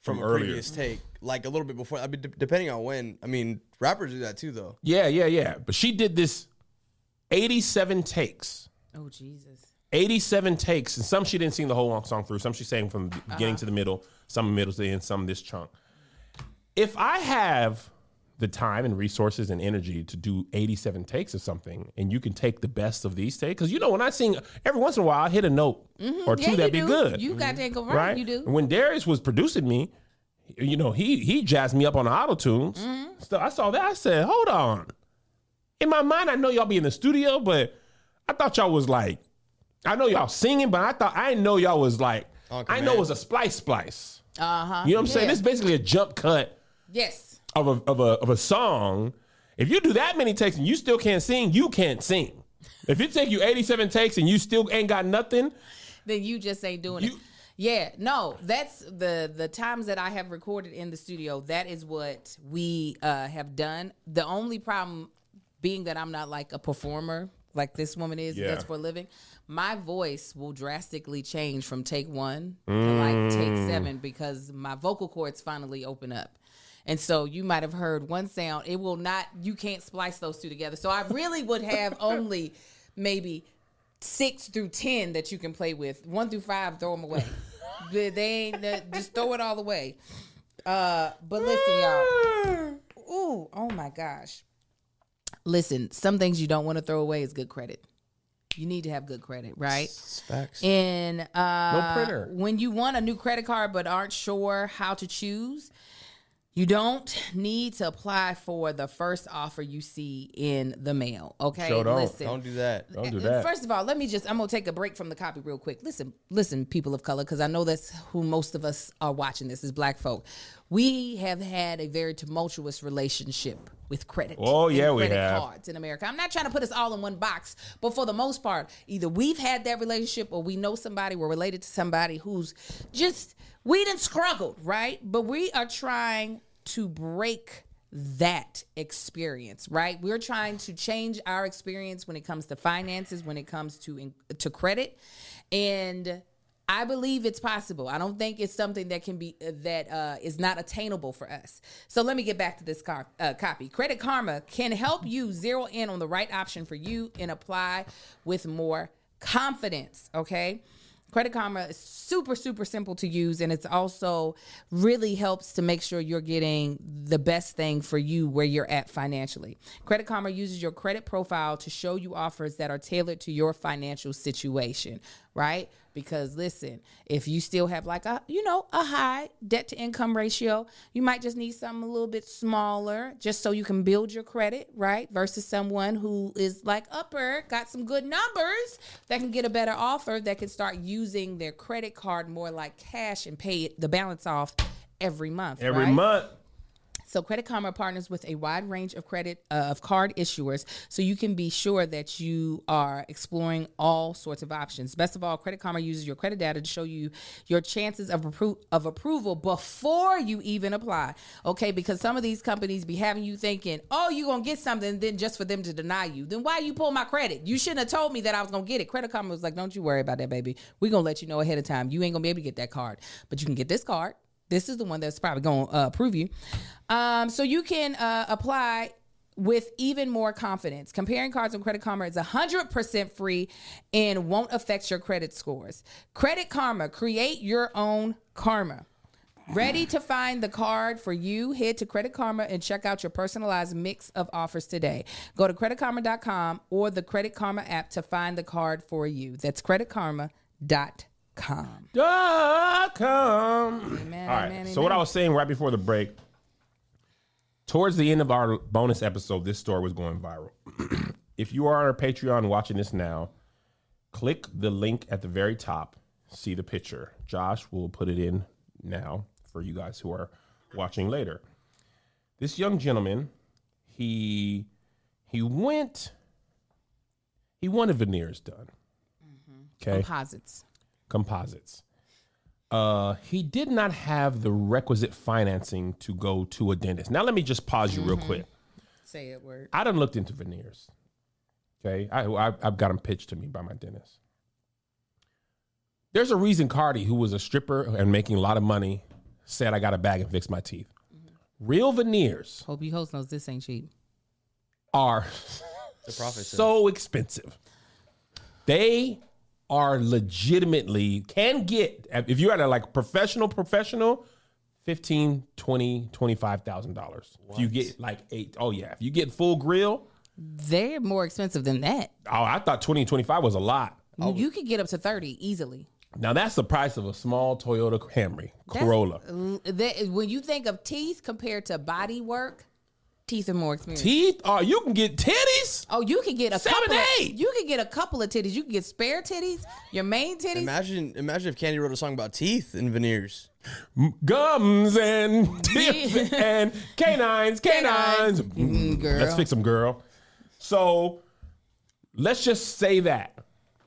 from, From a earlier. previous take, like a little bit before. I mean, de- depending on when. I mean, rappers do that too, though. Yeah, yeah, yeah. But she did this 87 takes. Oh Jesus. 87 takes, and some she didn't sing the whole song through. Some she sang from the beginning Uh-huh. to the middle, some middle to the end, some this chunk. If I have the time and resources and energy to do 87 takes of something, and you can take the best of these takes. Because you know, when I sing, every once in a while, I hit a note or two Mm-hmm. Yeah, that'd you be do. good. You got that go right. right? You do. When Darius was producing me, you know, he he jazzed me up on the auto tunes. Mm-hmm. So I saw that. I said, hold on. In my mind, I know y'all be in the studio, but I thought y'all was like, I know y'all singing, but I thought I know y'all was like, On I know command. it was a splice splice. Uh huh. You know what I'm saying? It's basically a jump cut yes. of a of a of a song. If you do that many takes and you still can't sing, you can't sing. If it take you 87 takes and you still ain't got nothing, then you just ain't doing it. Yeah, no, that's the the times that I have recorded in the studio. That is what we uh, have done. The only problem being that I'm not like a performer like this woman is. Yeah. That's for a living. My voice will drastically change from take one to like take Mm. seven because my vocal cords finally open up. And so you might have heard one sound. It will not. You can't splice those two together. So I really would have *laughs* only maybe six through ten that you can play with. One through five, throw them away. They they ain't just throw it all away. Uh, but listen, y'all. *laughs* Ooh, oh my gosh. Listen, some things you don't want to throw away is good credit. You need to have good credit, right? Facts. And uh, No printer. when you want a new credit card but aren't sure how to choose, you don't need to apply for the first offer you see in the mail. Okay, Sure don't. listen. Don't do that. don't uh, do uh, that. First of all, let me just I'm gonna take a break from the copy real quick. Listen, listen, people of color, because I know that's who most of us are watching this is black folk. We have had a very tumultuous relationship with credit. Oh, yeah, we have. cards in America. I'm not trying to put us all in one box, but for the most part, either we've had that relationship or we know somebody, we're related to somebody who's just we didn't struggled, right? But we are trying to break that experience, right? We're trying to change our experience when it comes to finances, when it comes to to credit, and I believe it's possible. I don't think it's something that can be that uh, is not attainable for us. So let me get back to this car, uh, copy. Credit Karma can help you zero in on the right option for you and apply with more confidence. Okay. Credit Karma is super, super simple to use, and it's also really helps to make sure you're getting the best thing for you where you're at financially. Credit Karma uses your credit profile to show you offers that are tailored to your financial situation, right? Because listen, if you still have like a, you know, a high debt to income ratio, you might just need something a little bit smaller just so you can build your credit, right? Versus someone who is like upper, got some good numbers that can get a better offer that can start using their credit card more like cash and pay it, the balance off every month. Every right? month. So Credit Karma partners with a wide range of credit uh, of card issuers, so you can be sure that you are exploring all sorts of options. Best of all, Credit Karma uses your credit data to show you your chances of appro- of approval before you even apply. Okay, because some of these companies be having you thinking, "Oh, you're gonna get something," then just for them to deny you. Then why you pull my credit? You shouldn't have told me that I was gonna get it. Credit Karma was like, "Don't you worry about that, baby. We gonna let you know ahead of time. You ain't gonna be able to get that card, but you can get this card." This is the one that's probably going to uh, approve you. Um, so you can uh, apply with even more confidence. Comparing cards on Credit Karma is 100% free and won't affect your credit scores. Credit Karma, create your own karma. Ready to find the card for you? Head to Credit Karma and check out your personalized mix of offers today. Go to creditkarma.com or the Credit Karma app to find the card for you. That's creditkarma.com. Dot com. Amen, All right. amen, so what I was saying right before the break, towards the end of our bonus episode, this story was going viral. *clears throat* if you are on our Patreon watching this now, click the link at the very top. See the picture. Josh will put it in now for you guys who are watching later. This young gentleman, he he went he wanted veneers done. Mm-hmm. Okay Composites. Composites. Uh, he did not have the requisite financing to go to a dentist. Now, let me just pause you real quick. Say it word. I done looked into veneers. Okay, I, I I've got them pitched to me by my dentist. There's a reason Cardi, who was a stripper and making a lot of money, said I got a bag and fix my teeth. Real veneers Hope you host knows this ain't cheap. are The profit so expensive. They are legitimately can get if you're at a like professional professional 15 20 25000 dollars. If you get like eight oh yeah. If you get full grill. They're more expensive than that. oh i thought 20 25 was a lot. You oh. could get up to 30 easily. now that's the price of a small toyota camry corolla. that- when you think of teeth compared to body work, teeth are more expensive. teeth oh you can get titties Oh, you can get a Seven, couple. eight. Of, you could get a couple of titties. You can get spare titties, your main titties. Imagine, imagine if Kandi wrote a song about teeth and veneers. gums and tips *laughs* and canines canines Mm, girl. let's fix them girl so let's just say that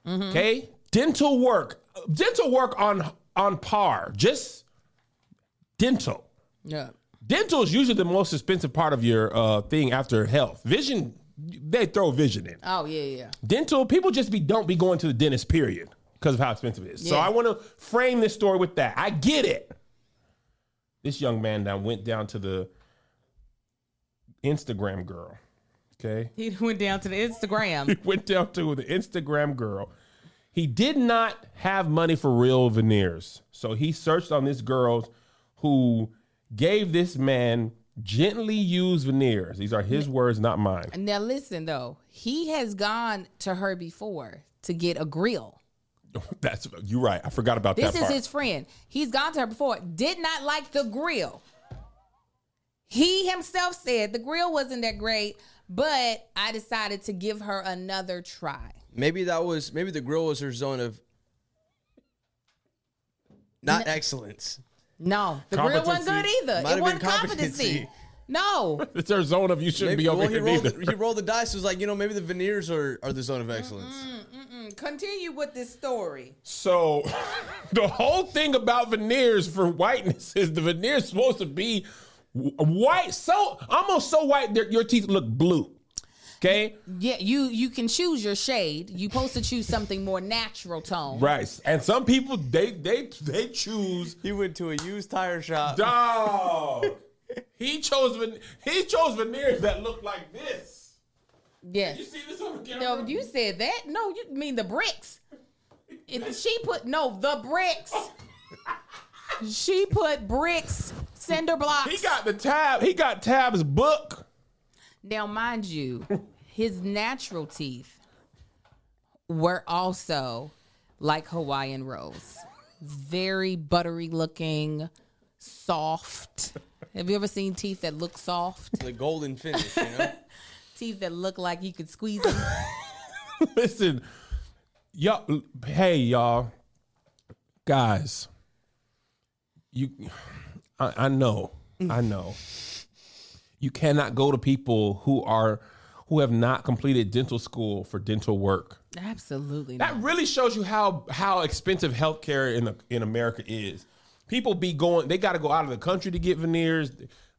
Mm-hmm. okay dental work dental work on on par just dental Yeah. Dental is usually the most expensive part of your uh, thing after health. Vision they throw vision in. Oh yeah, yeah. dental people just be don't be going to the dentist period because of how expensive it is. So i want to frame this story with that. I get it. This young man that went down to the instagram girl okay? He *laughs* went down to the Instagram. he went down to the instagram girl. He did not have money for real veneers. So he searched on this girl who gave this man gently used veneers these are his words not mine now listen though, he has gone to her before to get a grill. *laughs* that's you're right i forgot about that. This is part. his friend. He's gone to her before. Did not like the grill. He himself said the grill wasn't that great, but I decided to give her another try. Maybe that was maybe the grill was her zone of not excellence. No, the grill wasn't good either. Might it have wasn't been competency. competency. No. *laughs* It's their zone of you shouldn't Maybe, be over well, he here rolled, neither. he rolled the *laughs* dice. It Was like, you know, maybe the veneers are, are the zone of excellence. Continue with this story. So *laughs* the whole thing about veneers for whiteness is the veneers supposed to be w- white, so almost so white that your teeth look blue. Okay, Yeah, you you can choose your shade. You supposed to choose something more natural tone. right? And some people they they they choose He went to a used tire shop. dog. *laughs* he chose ven- he chose veneers that look like this. Yes. You see this on camera? No, you said that. No, you mean the bricks. If she put no the bricks. *laughs* She put bricks, cinder blocks. he got the tab. He got Tab's book. Now, mind you, *laughs* his natural teeth were also like Hawaiian rolls. Very buttery looking, soft. Have you ever seen teeth that look soft? The golden finish, you know? *laughs* Teeth that look like you could squeeze them? *laughs* Listen, y'all. Hey, y'all, guys. You, I, I know, I know. You cannot go to people who are who have not completed dental school for dental work. Absolutely That not. really shows you how how expensive healthcare in the, in America is. People be going; they got to go out of the country to get veneers.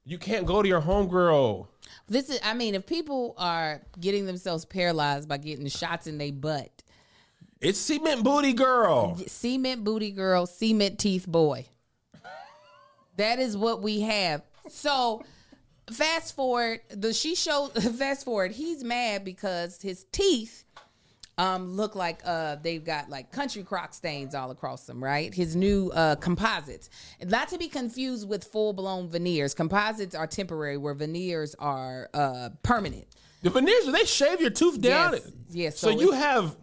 You can't go to your homegirl. This is, I mean, if people are getting themselves paralyzed by getting shots in their butt, It's cement booty girl. cement booty girl, cement teeth boy. That is what we have. So fast forward, the she showed *laughs* fast forward, he's mad because his teeth um look like uh they've got like country crock stains all across them, right? His new uh composites. Not to be confused with full blown veneers. Composites are temporary where veneers are uh permanent. The veneers they shave your tooth down. Yes, yes, So, so you have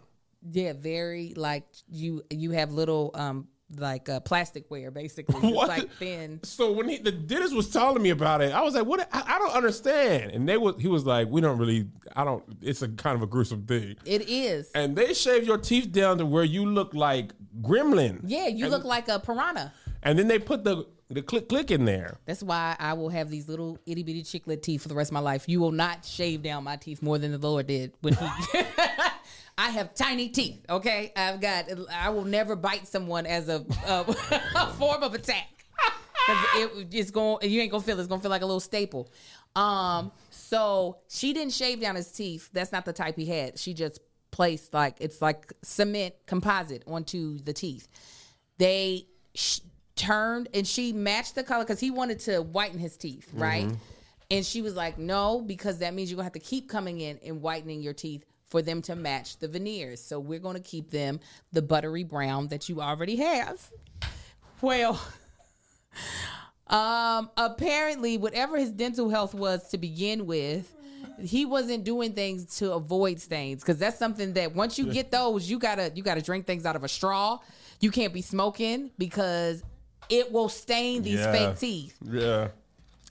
Yeah, very like you you have little um like uh, plastic wear basically. *laughs* It's like thin. So when he, the dentist was telling me about it, I was like, "What? I, I don't understand." And they was he was like, "We don't really. I don't. It's a kind of a gruesome thing." It is. And they shave your teeth down to where you look like Gremlin. Yeah, you and, look like a piranha. And then they put the the click click in there. That's why I will have these little itty bitty chiclet teeth for the rest of my life. You will not shave down my teeth more than the Lord did when he. *laughs* I have tiny teeth. Okay, I've got. I will never bite someone as a, a, *laughs* a form of attack. *laughs* it, it's going. You ain't gonna feel. it. It's gonna feel like a little staple. Um. So she didn't shave down his teeth. That's not the type he had. She just placed like it's like cement composite onto the teeth. They sh- turned and she matched the color because he wanted to whiten his teeth, right? And she was like, "No, because that means you're gonna have to keep coming in and whitening your teeth." For them to match the veneers. So we're going to keep them the buttery brown that you already have. Well, *laughs* Um, apparently, whatever his dental health was to begin with, he wasn't doing things to avoid stains because that's something that once you get those, you gotta you gotta drink things out of a straw. You can't be smoking because it will stain these Yeah. fake teeth. Yeah.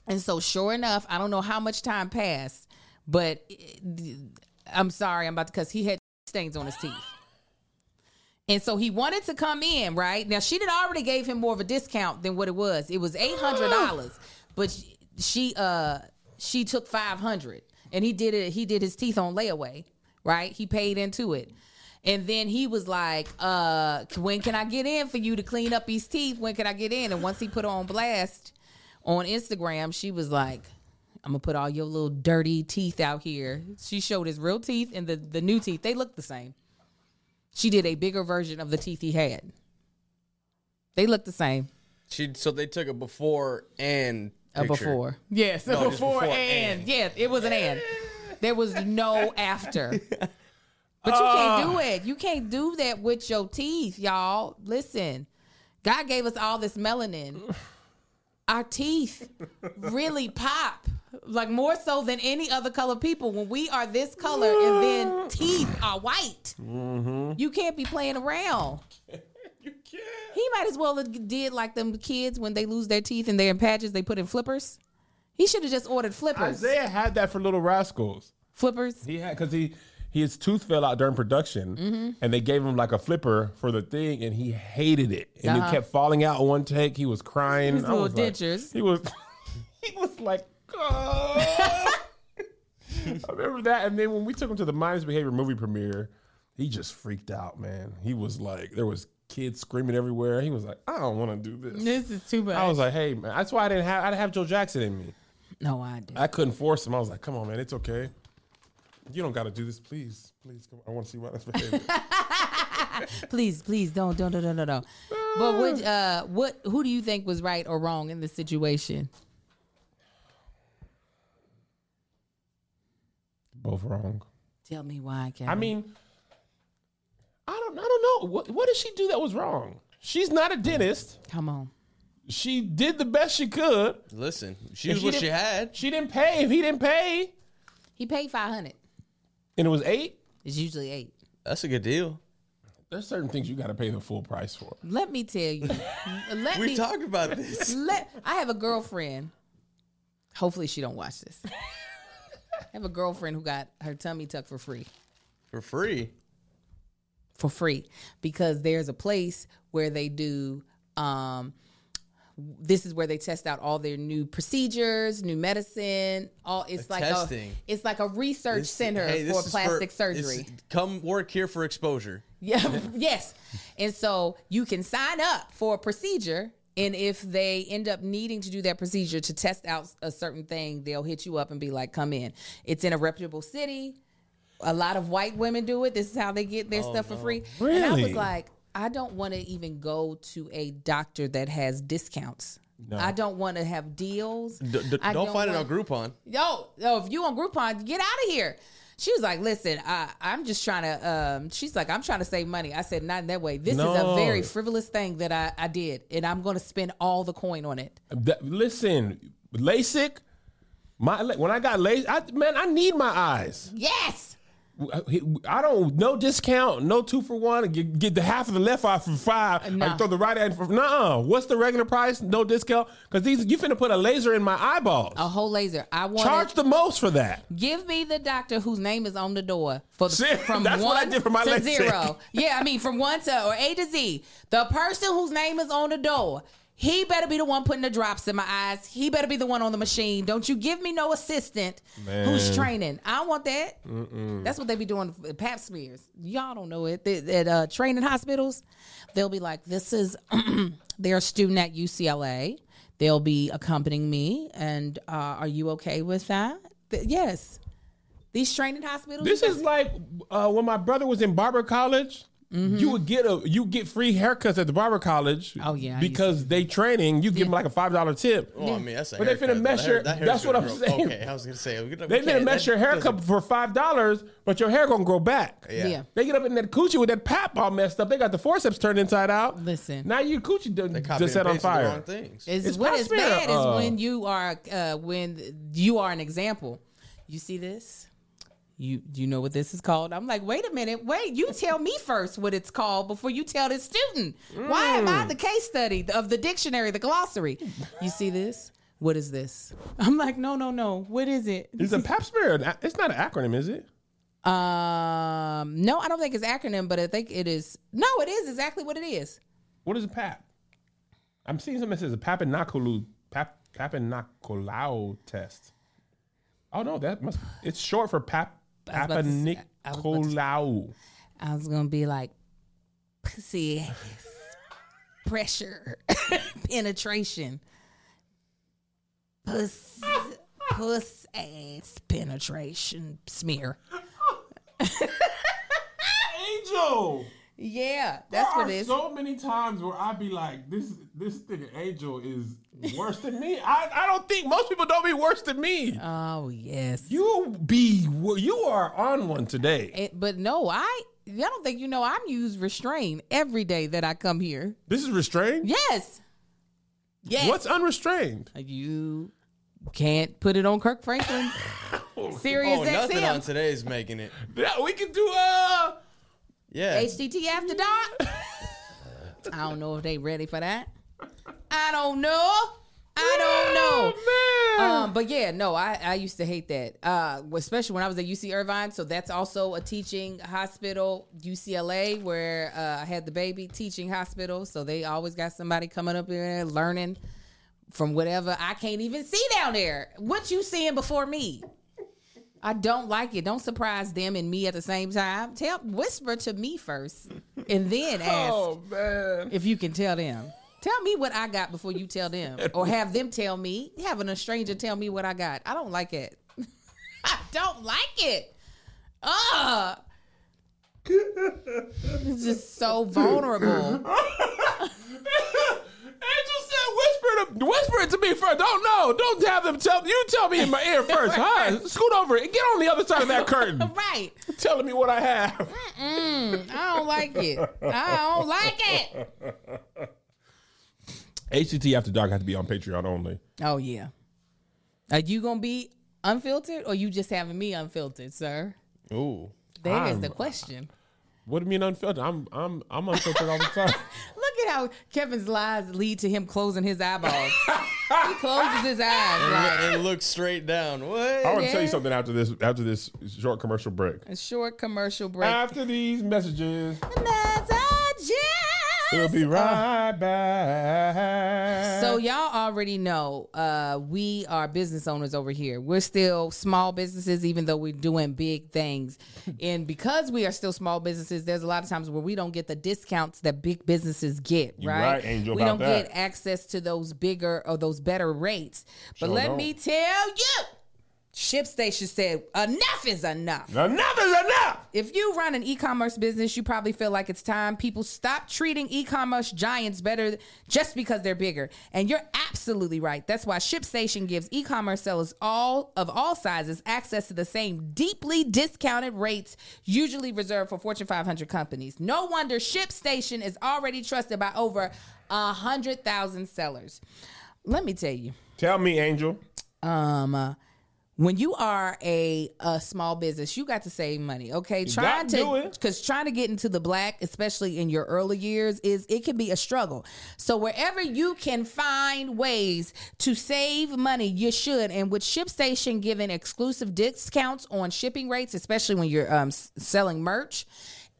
And so, sure enough, I don't know how much time passed, but it- I'm sorry, I'm about to because he had stains on his teeth. And so he wanted to come in, right? Now she did already gave him more of a discount than what it was. It was eight hundred dollars, *gasps* but she- she uh she took five hundred, and he did it. He did his teeth on layaway, right? He paid into it, and then he was like, "Uh, when can I get in for you to clean up these teeth? When can I get in?" And once he put her on blast on Instagram, she was like. I'm gonna put all your little dirty teeth out here. She showed his real teeth and the the new teeth. They look the same. She did a bigger version of the teeth he had. They look the same. She so they took a before and A picture. before. Yes, a No, just before, before and. and. Yes, it was an and. There was no *laughs* after. But you can't do uh. it. You can't do that with your teeth, y'all. Listen, God gave us all this melanin. Our teeth really pop. Like more so than any other color people. When we are this color and then teeth are white, mm-hmm. you can't be playing around. *laughs* You can't. He might as well have did like them kids when they lose their teeth and they're in patches, they put in flippers. He should have just ordered flippers. Isaiah had that for Little Rascals. Flippers. He had because he his tooth fell out during production, Mm-hmm. and they gave him like a flipper for the thing, and he hated it, and Uh-huh. it kept falling out one take. He was crying. His I little was like- he was *laughs* he was like. "Oh." *laughs* I remember that, and then when we took him to the Mindless Behavior movie premiere, he just freaked out, man. He was like, there was kids screaming everywhere. He was like, I don't want to do this. This is too much. I was like, hey man, that's why I didn't have I didn't have Joe Jackson in me. no, I did. I couldn't force him. I was like, come on, man, it's okay. You don't got to do this, please, please. Come on. I want to see my behavior. *laughs* please, please don't, don't, don't, don't, don't, don't. But what, uh, what, who do you think was right or wrong in this situation? Both wrong. Tell me why, Kevin. I mean, I don't, I don't know. What, what did she do that was wrong? She's not a dentist. come on. She did the best she could. Listen, she And was what she had. She didn't pay if he didn't pay, He paid five hundred. And it was eight. It's usually eight. That's a good deal. There's certain things you got to pay the full price for. Let me tell you. *laughs* let We me talked about this let. I have a girlfriend. Hopefully, she don't watch this. I have a girlfriend who got her tummy tucked for free. for free. for free because there's a place where they do um this is where they test out all their new procedures, new medicine. All it's A like testing. a it's like a research This- center hey, for plastic this- surgery. come work here for exposure. Yeah, *laughs* yes. And so you can sign up for a procedure. And if they end up needing to do that procedure to test out a certain thing, they'll hit you up and be like, come in. It's in a reputable city. A lot of white women do it. This is how they get their oh, stuff for free. And I was like, I don't want to even go to a doctor that has discounts. I don't want to have deals. D- d- I don't, find want- it on Groupon. yo, yo, if you on Groupon, get out of here. She was like, listen, I, I'm just trying to, um, she's like, I'm trying to save money. I said, not in that way. This is a very frivolous thing that I, I did, and I'm going to spend all the coin on it. That- listen, LASIK. My when I got LASIK, I, man, I need my eyes. Yes. I don't no discount, no two for one. Get, get the half of the left eye for five. Nah. I throw the right eye for nah. What's the regular price? No discount because these you finna put a laser in my eyeballs. A whole laser. I want Charge the most for that. Give me the doctor whose name is on the door for the, See, from that's one what I did for my to zero. Yeah, I mean from one to or A to Z. The person whose name is on the door. He better be the one putting the drops in my eyes. He better be the one on the machine. Don't you give me no assistant who's training. I don't want that. That's what they be doing pap smears. Y'all don't know it. They- At uh, training hospitals, they'll be like, "This is *clears throat* they're student at UCLA. They'll be accompanying me, and uh, are you okay with that?" Th- yes. These training hospitals. This is like uh, when my brother was in barber college. You would get a you get free haircuts at the barber college. Oh, yeah, because they training. You give them like a five dollar tip. Well, I mean, that's a But they finna though. mess That your- hair- that that's what I'm grow- saying. Okay, I was gonna say we could- we They finna can't- mess your haircut doesn't- for five dollars, but your hair gonna grow back. Yeah. Yeah. They get up in that coochie with that pap all messed up. They got the forceps turned inside out. Listen. now your coochie done, They just copied set on fire. wrong things. Is It's what pap is bad is Uh, when you are uh, when you are an example. You see this? You you know what this is called? I'm like, wait a minute, wait. You tell me first what it's called before you tell this student. Why am I Mm. the case study of the dictionary, the glossary? You see this? What is this? I'm like, no, no, no. What is it? It's a pap smear? It's not an acronym, is it? Um, no, I don't think it's acronym, but I think it is. No, it is exactly what it is. What is a pap? I'm seeing something that says a papinaculu pap papinacolau test. Oh no, that must. It's short for pap I was about to say- I was about to- papinicolau. I was gonna be like, pussy pressure *laughs* penetration, puss puss ass penetration smear. *laughs* Angel. Yeah, There that's what are it is. so many times where I'd be like, this this nigga Angel is *laughs* worse than me. I, I don't think most people don't be worse than me. oh yes. You be you are on one today. It, but no, I I don't think you know I'm used restraint every day that I come here. This is restrained. Yes. Yes. What's unrestrained? you can't put it on Kirk Franklin. *laughs* Sirius Oh, nothing on XM. today's making it. Yeah, we can do uh Yeah. HCT after dark. *laughs* I don't know if they ready for that. I don't know. I don't know. Oh, man. Um, but yeah, no, I, I used to hate that. Uh, especially when I was at UC Irvine. So that's also a teaching hospital, UCLA, where uh, I had the baby teaching hospital. So they always got somebody coming up there learning from whatever I can't even see down there. What you seeing before me? I don't like it. Don't surprise them and me at the same time. Tell whisper to me first, and then *laughs* oh, ask oh man. if you can tell them. Tell me what I got before you tell them, or *laughs* have them tell me. Having a stranger tell me what I got. I don't like it. *laughs* I don't like it. Ugh. It's just so vulnerable. Angel said, "Whisper to whisper it to me first. Don't know. Don't have them tell you. Tell me in my ear *laughs* first. Huh? Scoot over and get on the other side of that curtain. *laughs* right. telling me what I have. Mm, I don't like it. I don't like it. HCT After Dark has to be on Patreon only. Oh yeah. Are you gonna be unfiltered, or you just having me unfiltered, sir? Ooh. There's I'm- the question. What do you mean unfiltered? I'm I'm I'm unfiltered all the time. *laughs* Look at how Kevin's lies lead to him closing his eyeballs. he closes his eyes like And look straight down. What? I want to tell you something after this after this short commercial break. a short commercial break. After these messages, And that's our jazz. We'll be right back. So y'all already know uh, we are business owners over here. We're still small businesses, even though we're doing big things. *laughs* and because we are still small businesses, there's a lot of times where we don't get the discounts that big businesses get. Right? right, Angel, we don't that. get access to those bigger or those better rates. But Sure let don't. me tell you, ShipStation said enough is enough. enough is enough. If you run an e-commerce business, you probably feel like it's time people stop treating e-commerce giants better just because they're bigger. And you're absolutely right. That's why ShipStation gives e-commerce sellers all of all sizes access to the same deeply discounted rates usually reserved for Fortune 500 companies. No wonder ShipStation is already trusted by over a hundred thousand sellers. Let me tell you Tell me, Angel. um uh, when you are a, a small business, you got to save money. Okay, trying gotta do to because trying to get into the black, especially in your early years, is it can be a struggle. So wherever you can find ways to save money, you should. And with ShipStation giving exclusive discounts on shipping rates, especially when you're um, selling merch.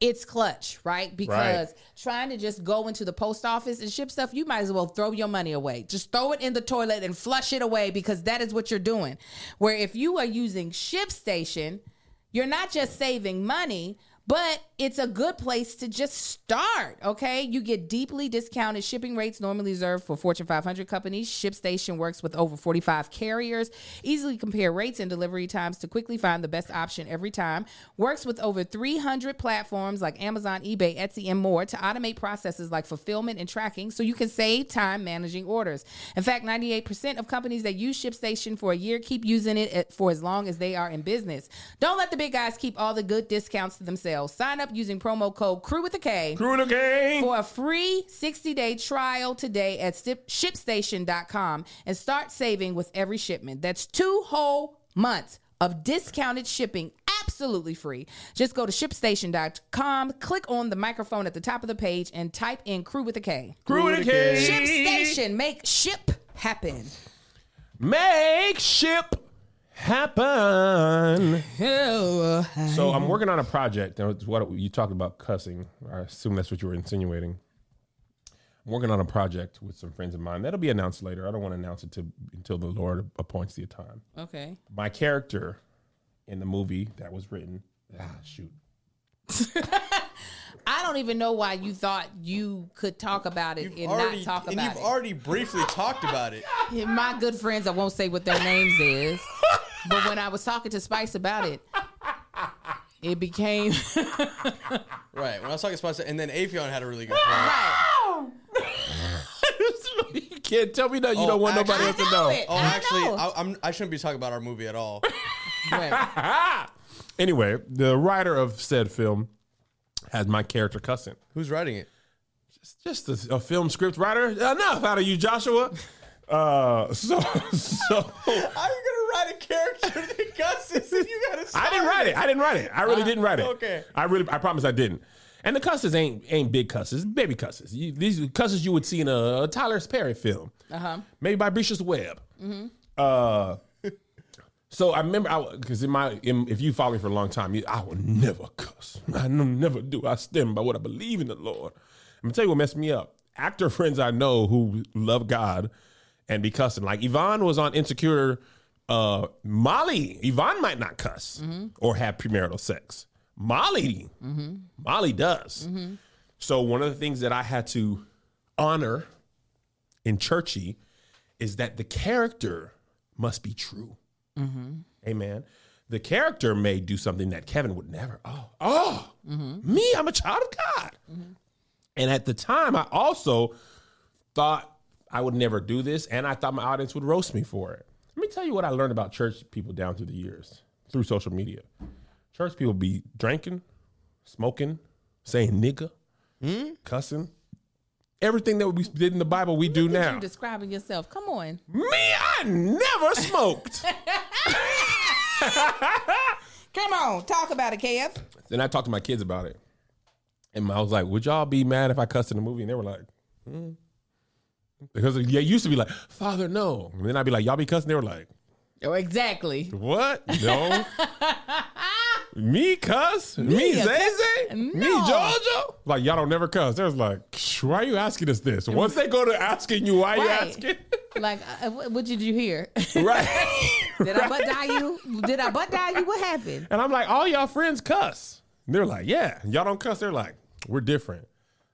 It's clutch, right? Because trying to just go into the post office and ship stuff, you might as well throw your money away. Just throw it in the toilet and flush it away because that is what you're doing. Where if you are using ShipStation, you're not just saving money, But it's a good place to just start, okay? You get deeply discounted shipping rates normally reserved for Fortune 500 companies. ShipStation works with over 45 carriers. Easily compare rates and delivery times to quickly find the best option every time. Works with over 300 platforms like Amazon, eBay, Etsy, and more to automate processes like fulfillment and tracking so you can save time managing orders. In fact, 98% of companies that use ShipStation for a year keep using it eh, for as long as they are in business. Don't let the big guys keep all the good discounts to themselves. Sign up using promo code CREW with a K Crew in the game. for a free 60 day trial today at ship- shipstation.com and start saving with every shipment. That's two whole months of discounted shipping absolutely free. Just go to shipstation.com, click on the microphone at the top of the page, and type in crew with a K. Crew in the game. ShipStation, make ship happen. Make ship happen. So I'm working on a project. Now, it's what you talked about cussing. I assume that's what you were insinuating. I'm working on a project with some friends of mine. That'll be announced later. I don't want to announce it to, until the Lord appoints the time. okay. My character in the movie that was written. Ah, shoot. *laughs* I don't even know why you thought you could talk about it and already, not talk and about you've it. already briefly talked about it. *laughs* My good friends, I won't say what their names is, *laughs* but when I was talking to Spice about it, it became *laughs* Right. When I was talking to Spice and then Afion had a really good point. right. *laughs* you can't tell me that you Oh, don't want oh, nobody else to know know. it. Oh, I actually, know. I, I'm, I shouldn't be talking about our movie at all. Right. *laughs* Anyway, the writer of said film has my character cussing. Who's writing it? just a, a film script writer. Enough out of you, Joshua. Uh, so *laughs* so you gonna write a character that cusses and you gotta? I didn't write it. I didn't write it. I really didn't write it. okay. I really, I promise I didn't. And the cusses ain't ain't big cusses, baby cusses. You, these cusses you would see in a, a Tyler Perry film, uh-huh. maybe by Bresha Webb. Uh, so I remember, I because in my, in, if you follow me for a long time, you, I will never cuss. I never do. I stand by what I believe in the Lord. I'm gonna tell you what messed me up. Actor friends I know who love God and be cussing. Like Yvonne was on Insecure. Uh, Molly, Yvonne might not cuss mm-hmm. or have premarital sex. Molly, mm-hmm. Molly does. Mm-hmm. So one of the things that I had to honor in churchy is that the character must be true. Amen. The character may do something that Kevin would never. Oh, oh, me, I'm a child of God. And at the time, I also thought I would never do this, and I thought my audience would roast me for it. Let me tell you what I learned about church people down through the years through social media. Church people be drinking, smoking, saying nigga, cussing. Everything that we did in the Bible, we do now. You describing yourself. Come on. Me, I never smoked. *laughs* Come on. Talk about it, Kev. then I talked to my kids about it. And I was like, would y'all be mad if I cussed in the movie? And they were like, hmm. Because it used to be like, Father, no. And then I'd be like, y'all be cussing? They were like, Oh, exactly. what? No. *laughs* me cuss? Me, a Zay? Zay? Me No. Jojo? Like, y'all don't never cuss. They was like, why are you asking us this? Once they go to asking you why you asking, *laughs* Like, uh, what, what did you hear? right? *laughs* Did I butt die you? Did I butt die you? What happened? And I'm like, all y'all friends cuss. And they're like, yeah. And y'all don't cuss. They're like, we're different.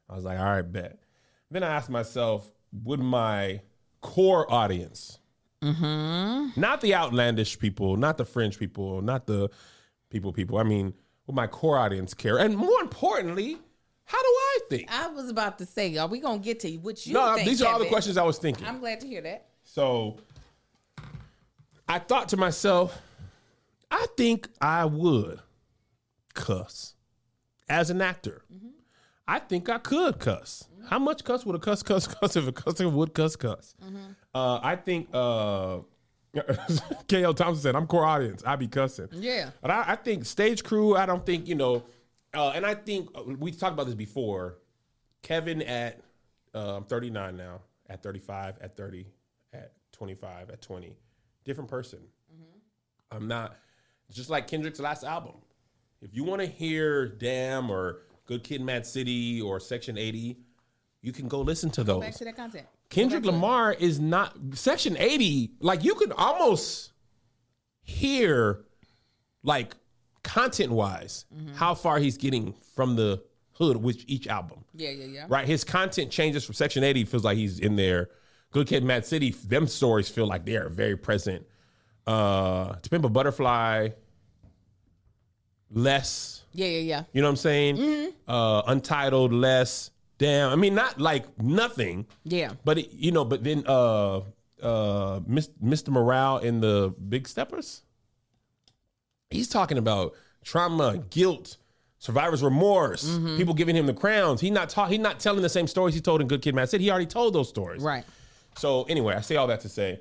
I was like, all right, bet. Then I asked myself, would my core audience, mm-hmm. not the outlandish people, not the fringe people, not the people people, I mean, would my core audience care? And more importantly, how do I think? I was about to say, are we gonna get to what you no, think? these are all the questions I was thinking. I'm glad to hear that. So I thought to myself, I think I would cuss as an actor. Mm-hmm. I think I could cuss. How much cuss would a cuss cuss *laughs* cuss if a cusser would cuss cuss? Uh, I think uh, *laughs* K.L. Thompson said, I'm core audience. I be cussing. Yeah. But I, I think stage crew, I don't think, you know, uh, and I think uh, we talked about this before. Kevin at uh, I'm 39 now, at 35, at 30, at 25, at 20. Different person. I'm not, just like Kendrick's last album. If you want to hear Damn or Good Kid Mad City or Section 80, you can go listen to those. Back to that content. Kendrick Go back to it. Lamar is not Section 80. Like you could almost hear like content wise, how far he's getting from the hood with each album. Yeah, yeah, yeah. Right, his content changes from Section 80. Feels like he's in there. Good Kid, Mad City. Them stories feel like they are very present. Uh, To Pimp a Butterfly, less. Yeah, yeah, yeah. You know what I'm saying? Mm-hmm. Uh, Untitled, less. Damn. I mean, not like nothing. Yeah. But it, you know, but then uh, uh, Mr. Morale in the Big Steppers, he's talking about trauma, guilt, survivor's remorse, Mm-hmm. people giving him the crowns. He not ta- he not telling the same stories he told in Good Kid, Mad City. He already told those stories. Right. So anyway, I say all that to say,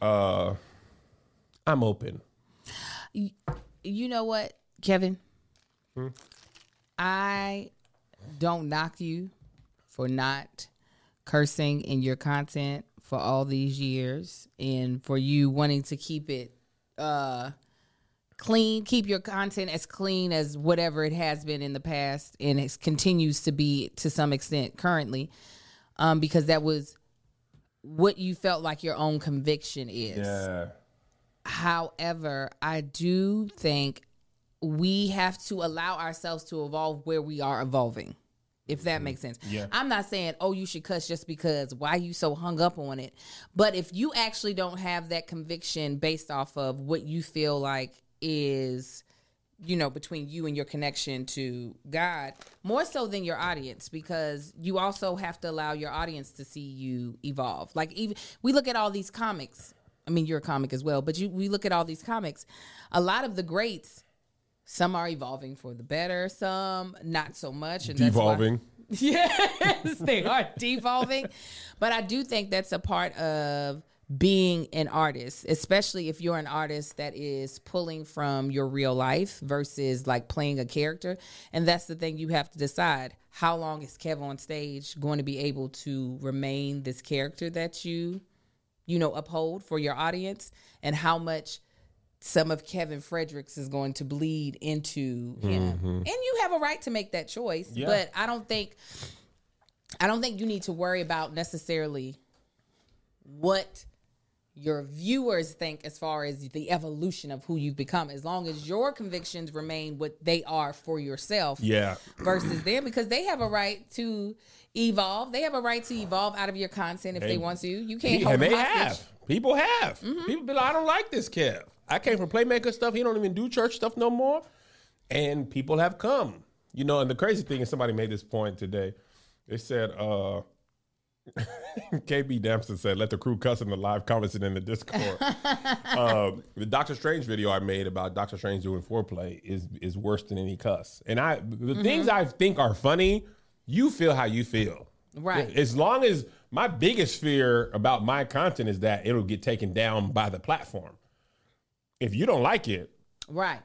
uh, I'm open. You know what, Kevin? Hmm? I don't knock you for not cursing in your content for all these years and for you wanting to keep it uh clean, keep your content as clean as whatever it has been in the past and it continues to be to some extent currently. Um because that was what you felt like your own conviction is. Yeah. However, I do think we have to allow ourselves to evolve where we are evolving. If that mm-hmm. makes sense. Yeah. I'm not saying, oh, you should cuss just because. Why you so hung up on it? But if you actually don't have that conviction based off of what you feel like is, you know, between you and your connection to God, more so than your audience, because you also have to allow your audience to see you evolve. Like even we look at all these comics. I mean, you're a comic as well, but you we look at all these comics. A lot of the greats, some are evolving for the better, some not so much. And that's why- Devolving. *laughs* yes, they are devolving. But I do think that's a part of being an artist, especially if you're an artist that is pulling from your real life versus like playing a character. And that's the thing you have to decide. How long is Kev on stage going to be able to remain this character that you, you know, uphold for your audience? And how much some of Kevin Fredericks is going to bleed into him. And you have a right to make that choice. Yeah. But I don't think I don't think you need to worry about necessarily what your viewers think as far as the evolution of who you've become as long as your convictions remain what they are for yourself Yeah. versus them because they have a right to evolve they have a right to evolve out of your content if they, They- want to you can't hold and they have. People have. Mm-hmm. People be like, I don't like this Kev. I came from playmaker stuff. He don't even do church stuff no more. And people have come. You know, and the crazy thing is somebody made this point today. They said, uh *laughs* KB Dempsey said, let the crew cuss in the live comments and in the Discord. *laughs* um, the Doctor Strange video I made about Doctor Strange doing foreplay is is worse than any cuss. And I the things I think are funny, you feel how you feel. Right. As long as my biggest fear about my content is that it'll get taken down by the platform. If you don't like it, right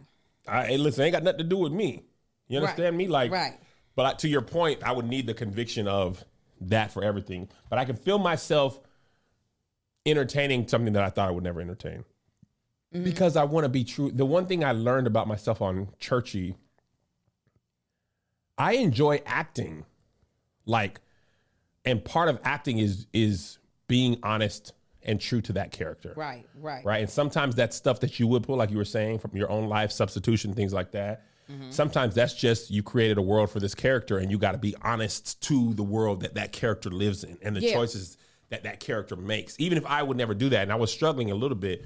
I, hey, listen, ain't got nothing to do with me. You Right. understand me? Like, Right. But I- to your point, I would need the conviction of that for everything. But I can feel myself entertaining something that I thought I would never entertain mm-hmm. because I want to be true. The one thing I learned about myself on Churchy, I enjoy acting, like, and part of acting is is being honest and true to that character right right right? And sometimes that stuff that you would pull, like you were saying, from your own life, substitution, things like that. Mm-hmm. Sometimes that's just you created a world for this character, and you got to be honest to the world that that character lives in and the Yeah. choices that that character makes. Even if I would never do that, and I was struggling a little bit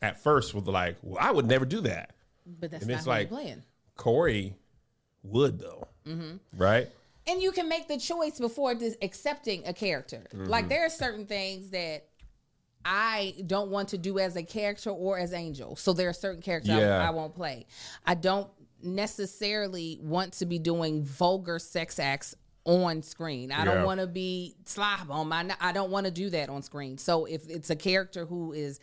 at first with like, well, I would never do that. but that's And not it's like playing Corey would though, Mm-hmm. right? and you can make the choice before dis- accepting a character. Mm-hmm. Like there are certain things that I don't want to do as a character or as Angel. So there are certain characters I- Yeah. I, won't play. I don't necessarily want to be doing vulgar sex acts on screen. I Yeah. don't want to be slob on my. I don't want to do that on screen. So if it's a character who is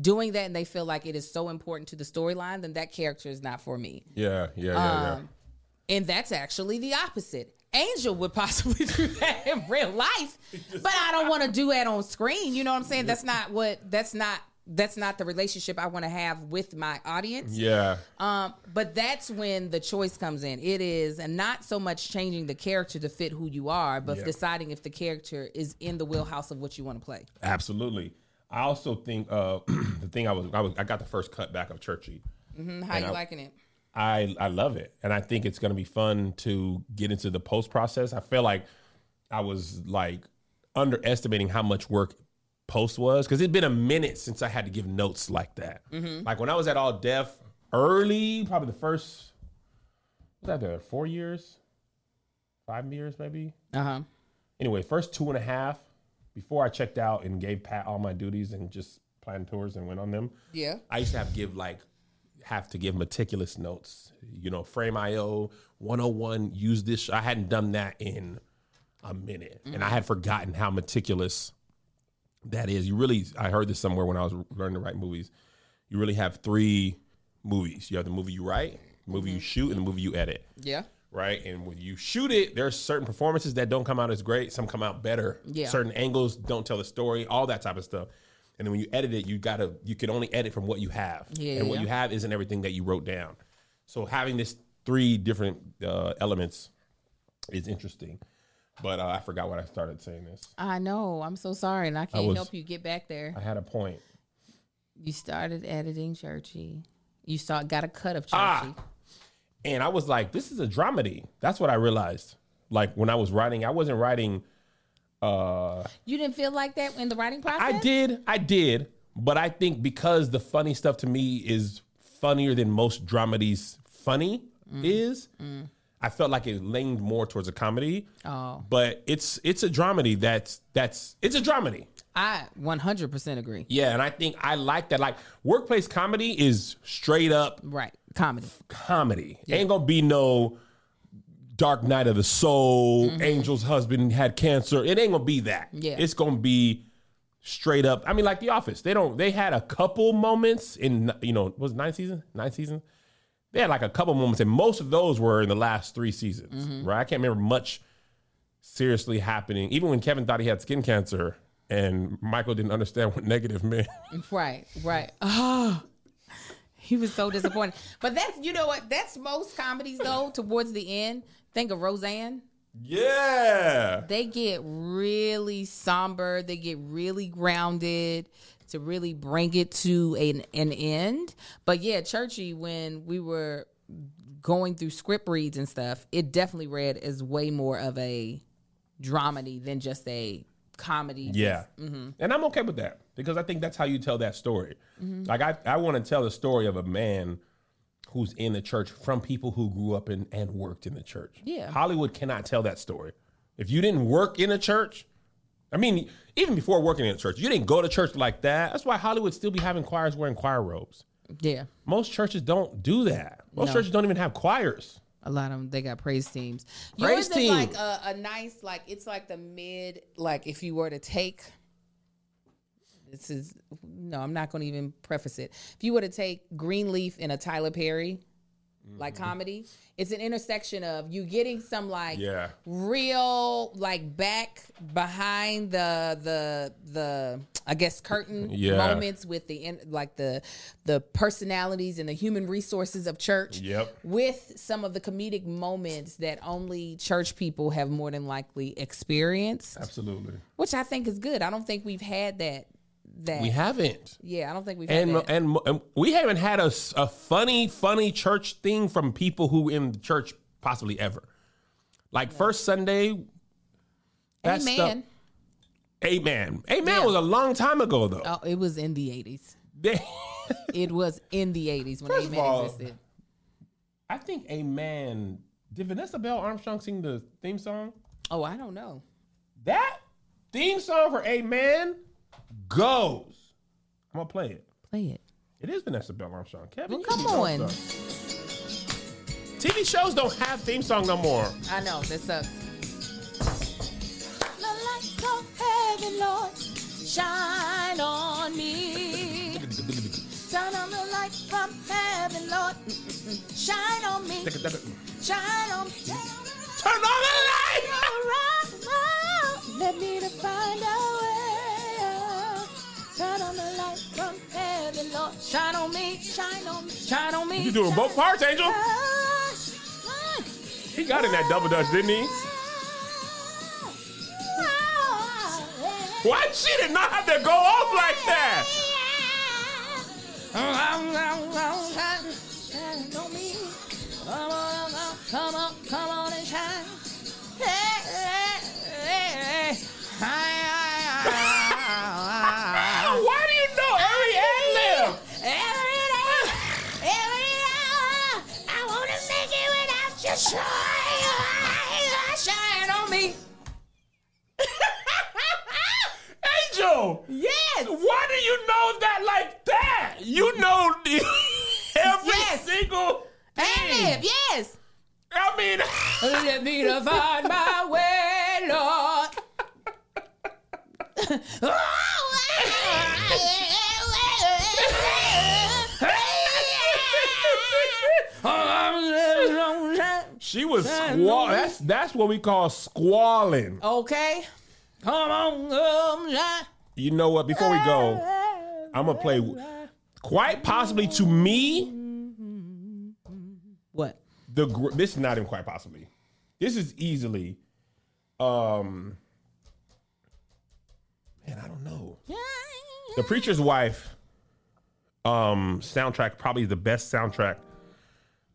doing that and they feel like it is so important to the storyline, then that character is not for me. Yeah, yeah, yeah, Um, And that's actually the opposite. Angel would possibly *laughs* do that in real life, but I don't want to do that on screen. You know what I'm saying? That's not what. That's not. That's not the relationship I want to have with my audience. yeah. Um, but that's when the choice comes in. It is and not so much changing the character to fit who you are, but Yeah. deciding if the character is in the wheelhouse of what you want to play. Absolutely. I also think uh, *clears throat* the thing I was, I was I got the first cut back of Churchy. Mhm, How you I- liking it? I I love it, and I think it's going to be fun to get into the post process. I feel like I was like underestimating how much work post was because it'd been a minute since I had to give notes like that. Like when I was at All Def early, probably the first was that there four years, five years maybe. Uh huh. Anyway, first two and a half before I checked out and gave Pat all my duties and just planned tours and went on them. Yeah. I used to have to give like have to give meticulous notes. You know, frame IO 101, use this. I hadn't done that in a minute. And I had forgotten how meticulous that is. You really I heard this somewhere when I was learning to write movies. You really have three movies. You have the movie you write, the movie you mm-hmm. shoot, and the movie you edit. Yeah. Right. And when you shoot it, there's certain performances that don't come out as great. Some come out better. Yeah. Certain angles don't tell the story, all that type of stuff. And then when you edit it, you gotta you can only edit from what you have. Yeah, and what yeah. you have isn't everything that you wrote down. So having this three different uh, elements is interesting. But uh, I forgot what I started saying this. I know. I'm so sorry, and I can't was- help you get back there. I had a point. You started editing Churchy. You start got a cut of Churchy. Ah. And I was like, this is a dramedy. That's what I realized. Like when I was writing, I wasn't writing uh You didn't feel like that in the writing process. I did, I did, but I think because the funny stuff to me is funnier than most dramedies funny Mm. is, I felt like it leaned more towards a comedy. Oh. But it's it's a dramedy that's that's it's a dramedy. I 100% agree. Yeah, and I think I like that. Like workplace comedy is straight up Right. Comedy. comedy. Ain't gonna be no Dark Night of the Soul, mm-hmm. Angel's husband had cancer. It ain't gonna be that. Yeah. It's gonna be straight up. I mean, like The Office. They don't they had a couple moments in you know, was it nine seasons? Nine seasons? They had like a couple moments, and most of those were in the last three seasons. Mm-hmm. Right? I can't remember much seriously happening. Even when Kevin thought he had skin cancer and Michael didn't understand what negative meant. *laughs* Right. Right. Oh. He was so disappointed. but that's you know what? That's most comedies though. Towards the end, think of Roseanne. yeah. They get really somber. They get really grounded to really bring it to an, an end. But yeah, Churchy, when we were going through script reads and stuff, it definitely read as way more of a dramedy than just a comedy. Yeah. And I'm okay with that because I think that's how you tell that story. Mm-hmm. Like, I, I want to tell the story of a man who's in the church from people who grew up in and worked in the church. Yeah. Hollywood cannot tell that story. If you didn't work in a church, I mean, even before working in a church, you didn't go to church like that. That's why Hollywood still be having choirs wearing choir robes. Yeah. Most churches don't do that. Most No. churches don't even have choirs. A lot of them, they got praise teams. Praise Yours is team. like a, a nice, like it's like the mid, like if you were to take. This is no, I'm not going to even preface it. If you were to take Greenleaf and a Tyler Perry, like Mm-hmm. comedy, it's an intersection of you getting some like Yeah. real like back behind the the the I guess curtain Yeah. moments with the in- like the the personalities and the human resources of church Yep. with some of the comedic moments that only church people have more than likely experienced, Absolutely. which I think is good. I don't think we've had that. That We haven't. yeah, I don't think we've and, had that. and and we haven't had a, a funny funny church thing from people who in the church possibly ever like first sunday that Amen. stuff amen amen Yeah. was a long time ago though Oh, it was in the eighties. *laughs* It was in the eighties when First of Amen all- existed. i think amen did vanessa bell armstrong sing the theme song Oh, I don't know. that theme song for amen goes i'm gonna play it Play it. it is vanessa bell armstrong kevin Well, come on. tv shows don't have theme song no more I know this sucks. The light of heaven, Lord, shine on me. Turn on the light from heaven, Lord, shine on me. Shine on me. Turn on the light! Let me to find a way out. Turn on the light from heaven, Lord. Shine on me, shine on me, shine on me. You doing both parts, Angel? Shine. He got in that double dutch, didn't he? Why she did not have to go off like that? Oh, oh, oh, that like that? You know *laughs* every Yes. single thing. lib, yes. I mean, Let me to find my way, Lord. *laughs* Oh, *laughs* she was squall. That's that's what we call squalling. okay. Come on. You know what? Before we go, I'm gonna play. Quite possibly to me, What? the gr- this is not even quite possibly. This is easily, um, man, I don't know. The Preacher's Wife, um, soundtrack probably the best soundtrack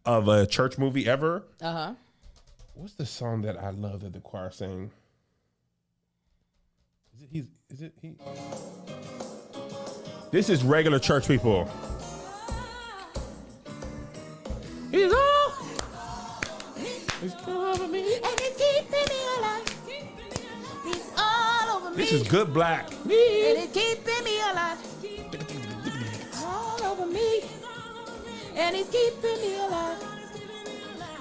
of a church movie ever. Uh huh. What's the song that I love that the choir sang? Is it he's is it he? This is regular church people. He's all He's over me. And it's keeping me alive. He's all over me. This is good black. And it's keeping me alive. All over me. And he's keeping me alive.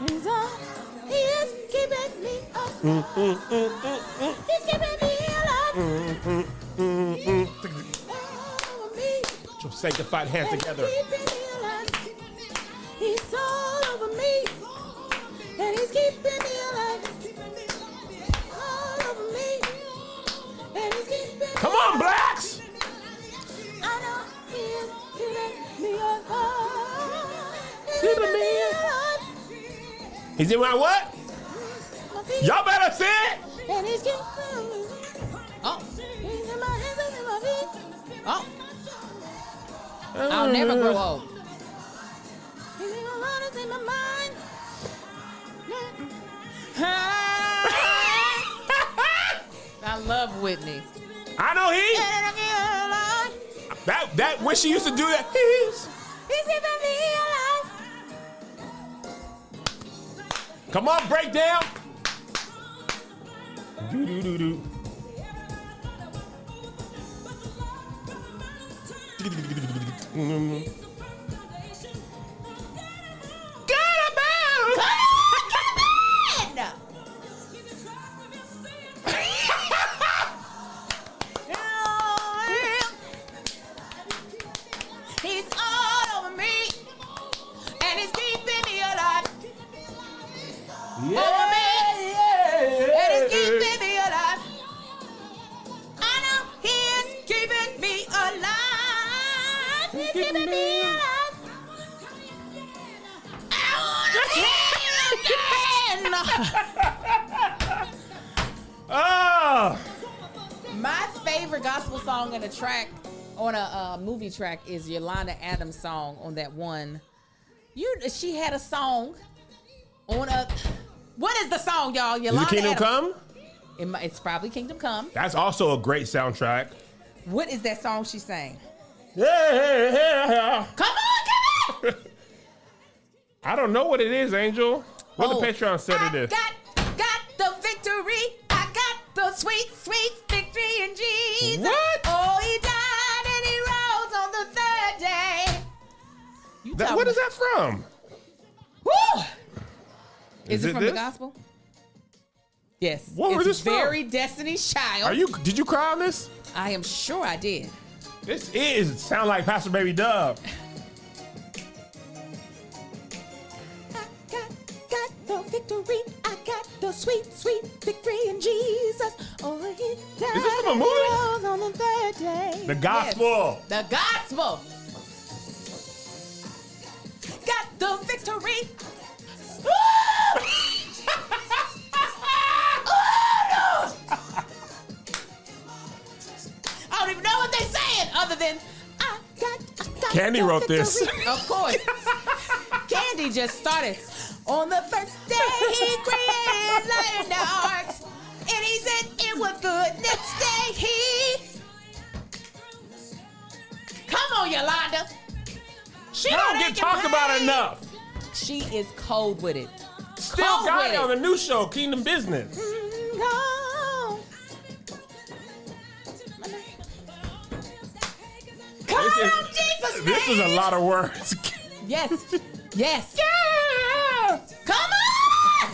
He's all. He is keeping me alive. He's keeping me alive. All over me. Put your sanctified hands And together. he's keeping me alive. He's all over me. And he's keeping me alive. All over me. And he's keeping me Come on, blacks! I know he is keeping me alive. He's Keeping keeping me me alive. He's in my what? Y'all better say it. And he's keeping me. Oh. He's in my hands and in my feet. Oh. I'll never grow old. He's in my heart, it's in my mind. I love Whitney. I know he. That that when she used to do that. He's He's keeping me alive. Come on, break down. Do do do do. Come on! He's track on a uh, movie track is Yolanda Adams' song on that one. You, she had a song on a. What is the song, y'all? is Yolanda it Kingdom Adams. Come? It it's probably Kingdom Come. That's also a great soundtrack. What is that song she sang? Yeah, yeah, yeah. Come on, come on! *laughs* I don't know what it is, Angel. What Oh, the Patreon said I it is. got, got the victory. I got the sweet, sweet victory in Jesus. What? You That, talking- what is that from? Woo! Is, Is it, it from this? the gospel? Yes. What was it's this from? very Destiny's Child. Are you? Did you cry on this? I am sure I did. This is sound like Pastor Baby Dub. I got, got the victory. I got the sweet, sweet victory in Jesus. Oh, he died Is this from a movie? on the third day. The gospel. Yes, the gospel. Got the victory. Oh, no. I don't even know what they're saying other than I got, I got Kandi wrote this. Of course. Kandi just started. On the first day, he created light in the. And he said it was good. Next day, he. Come on, Yolanda. She don't get talked about enough. She is cold with it. Still Cold got with it on the new show, Kingdom Business. Mm-hmm. Come Come This is- on, Jesus, This is a lot of words. *laughs* Yes. Yes. Yeah. Come on.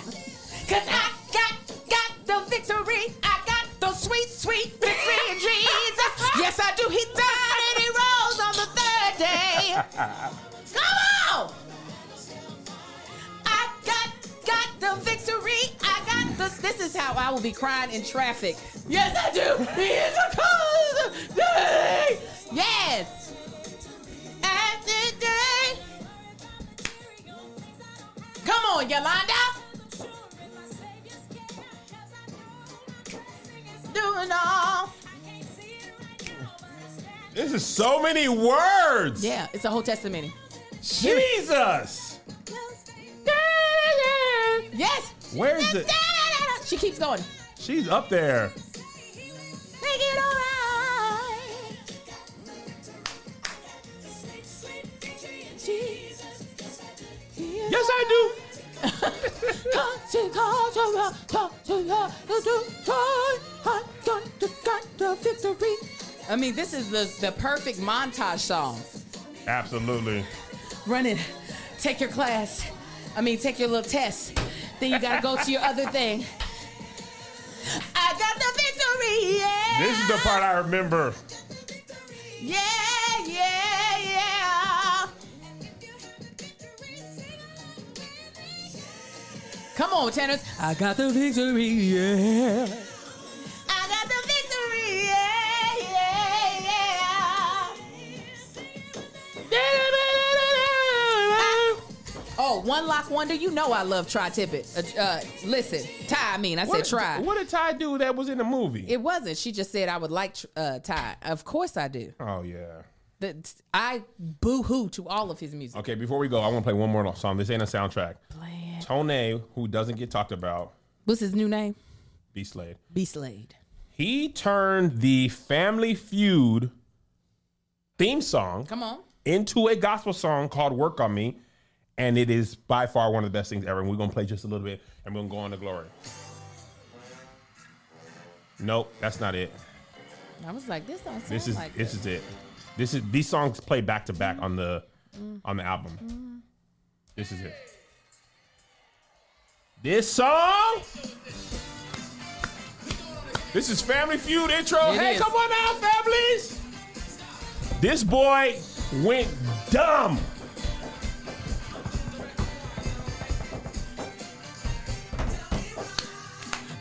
Cause I got got the victory. I got the sweet, sweet victory in Jesus. *laughs* Yes, I do. He died and he rose on the third day. Come on. I got got the victory. I got this. This is how I will be crying in traffic. Yes, I do. He is a cause of day. Yes. At the day. Come on, Yolanda. Doing all. This is so many words. Yeah, it's a whole testimony. Jesus. Yes. Where's it? She keeps going. She's up there. Make it alright. Yes, I I mean, this is the, the perfect montage song. Absolutely. Run it. Take your class. I mean, take your little test. Then you gotta go to your other thing. I got the victory, yeah. This is the part I remember. Yeah, yeah, yeah. Come on, tenors. I got the victory, yeah. One lock wonder. You know I love Tye Tribbett. Uh, uh, listen, Tye. I mean, I What, said try. what did Tye do that was in the movie? It wasn't. She just said I would like uh, Tye. Of course I do. oh yeah. That I boo hoo to all of his music. Okay, before we go, I want to play one more song. This ain't a soundtrack. Play it. Tone, who doesn't get talked about, What's his new name? B Slade. B Slade. He turned the Family Feud theme song Come on. into a gospel song called Work on Me. And it is by far one of the best things ever. And we're going to play just a little bit and we're going to go on to glory. Nope, that's not it. I was like, this don't sound This is like this is it. This is these songs play back to back on the on the album. This is it. This song. This is Family Feud intro. It hey, is. come on now, families. This boy went dumb.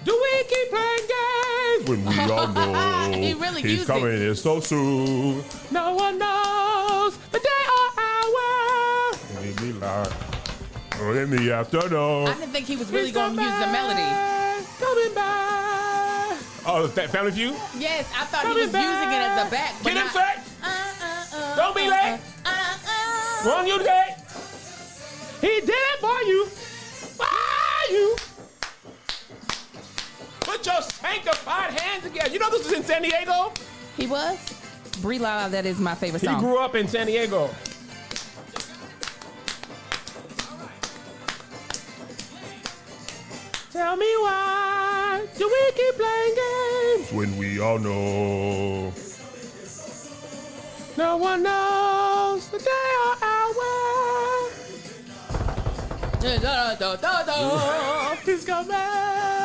Do we keep playing games when we all *laughs* know He really he's it. coming in so soon? No one knows the day or hour. Maybe like or in the afternoon. I didn't think he was really going to use the melody. Coming back. Oh, that Family Feud? Yes, I thought he Coming was using it as a back. Get him set. Uh, uh, uh, Don't be late. uh, uh, uh. Wrong you today. He did it for you. For you. Put your sanctified hands together. You know this is in San Diego? He was? Brie Lala, that is my favorite song. He grew up in San Diego. Tell me why do we keep playing games when we all know no one knows the day or hour? He's coming back,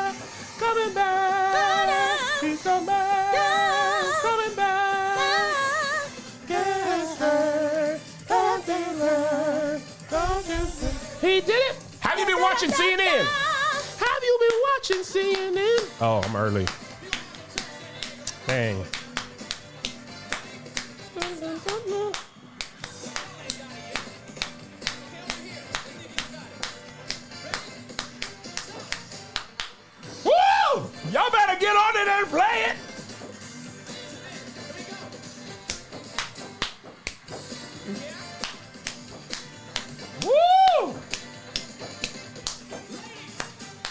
coming back. Coming back, He did it. Have you been watching CNN? Have you been watching CNN? Oh, I'm early. Dang. Y'all better get on it and play it. Woo!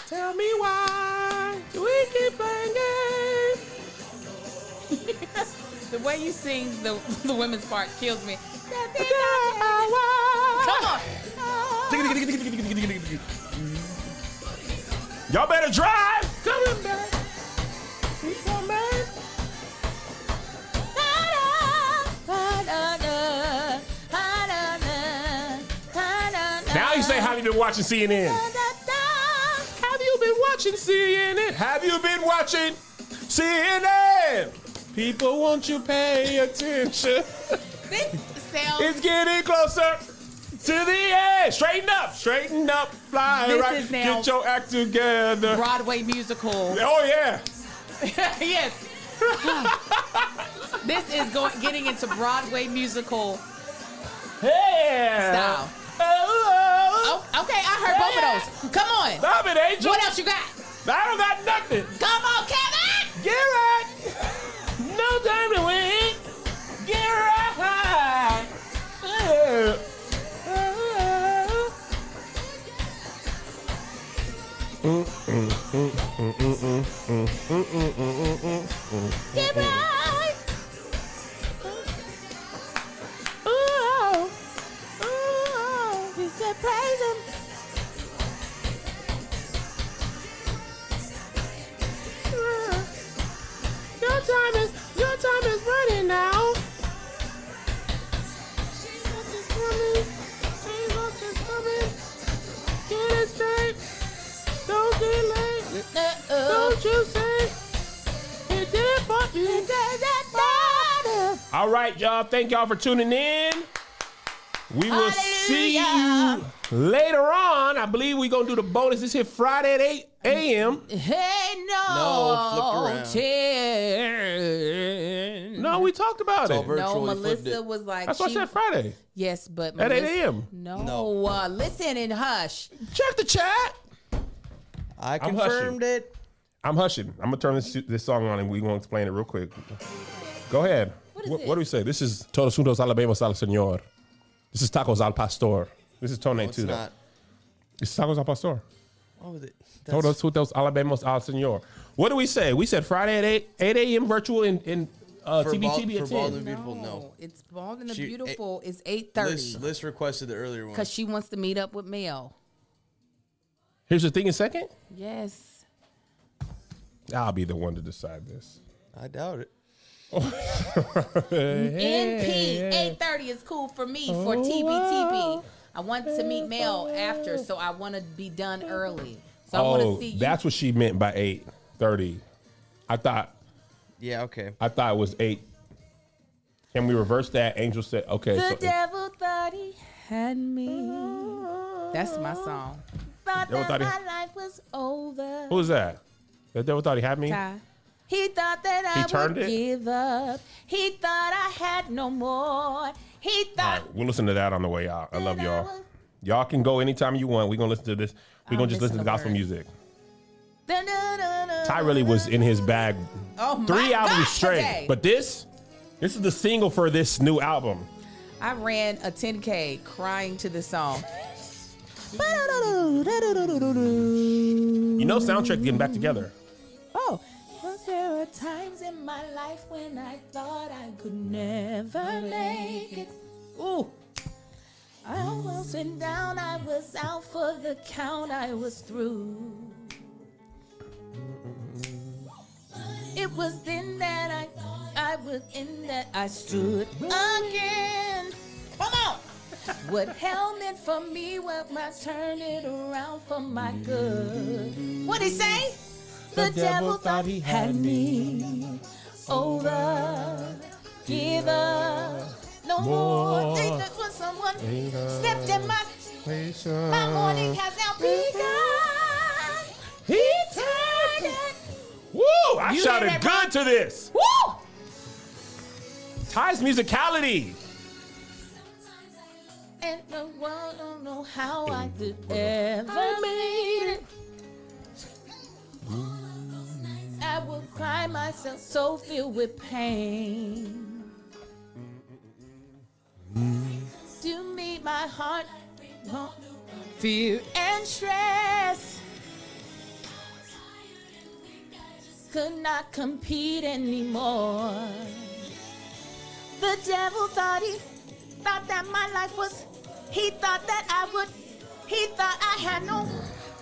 Tell me why do we keep playing games? *laughs* The way you sing the *laughs* the women's part kills me. Come on. Y'all better drive. Been watching CNN? Have you been watching CNN? Have you been watching CNN? People, won't you pay attention? This sounds. It's getting closer to the end. Straighten up, straighten up, fly This right. is now Get your act together. Broadway musical. *laughs* Oh yeah. *laughs* yes. *laughs* this is going getting into Broadway musical Yeah. style. Oh, oh. Oh, okay, I heard both of those. Come on. Stop it, Angel. What else you got? I don't got nothing. Come on, Kevin. Get right. No time to wait. Get right. Yeah. Get right. Is running now. Jesus is coming. Jesus is coming. Get it straight. Don't delay. Uh-oh. Don't you say he did for you. All right, y'all. Thank y'all for tuning in. We will see you later on. I believe we're gonna do the bonus. This here Friday at 8 a.m. Hey, no. No, flipped Ten. No, we talked about all it. virtual. No, Virtually flipped Melissa it. was like, That's why I she- said Friday. Yes, but At 8 a.m.. No, No. Uh, listen and hush. Check the chat. I I'm confirmed it. I'm hushing. I'm gonna turn this this song on and we gonna explain it real quick. Go ahead. What is what, what do we say? This is Todos Juntos Alabamos al Señor. This is Tacos al Pastor. This is Tone No, it's too. though. not. This is Tacos al Pastor. What was it? Todos Juntos Alabamos al Señor. What do we say? We said Friday at 8, 8 a.m. virtual in, in uh, For Bald- TBTB for at Bald and Beautiful, no. It's Bald and the She- Beautiful is Liz, 8.30 Liz requested the earlier one. because she wants to meet up with Mel. Here's the thing in second. Yes. I'll be the one to decide this. I doubt it. *laughs* NP 8.30 is cool for me for TBTB. I want to meet Mel after, so I want to be done early. So I want Oh, to see you. that's what she meant by 8.30. I thought Yeah, okay. I thought it was 8. Can we reverse that? Angel said, okay. The so devil thought he had me. That's my song. Thought Devil that thought he- my life was over. Who was that? The devil thought he had me? Tye. He thought that He I turned would it? give up. He thought I had no more. He All thought. right, we'll listen to that on the way out. I love that I y'all. was- Y'all can go anytime you want. We're going to listen to this. We're I'll going to just listen listen to to gospel words. music. Dun, dun, dun, dun, Tye really was in his bag Oh my three albums God, straight. today. But this, this is the single for this new album. I ran a 10K crying to this song. You know, soundtrack getting back together. Oh, there were times in my life when I thought I could never make it. Ooh. I almost went down, I was out for the count, I was through. It was then that I, I was in that I stood again. Come on! What hell meant for me, what my turn it around for my good. What did he say? The, devil thought he had me over. Give up no more. More. Was someone Ain't stepped in my my morning has now begun. He. Woo! I You shouted hear that, good to this. Woo! Tye's musicality. And the world don't know how I could ever made it. I would cry myself so filled with pain. To me, my heart, won't- fear and stress. Could not compete anymore. The devil thought he thought that my life was, he thought that I would, he thought I had no,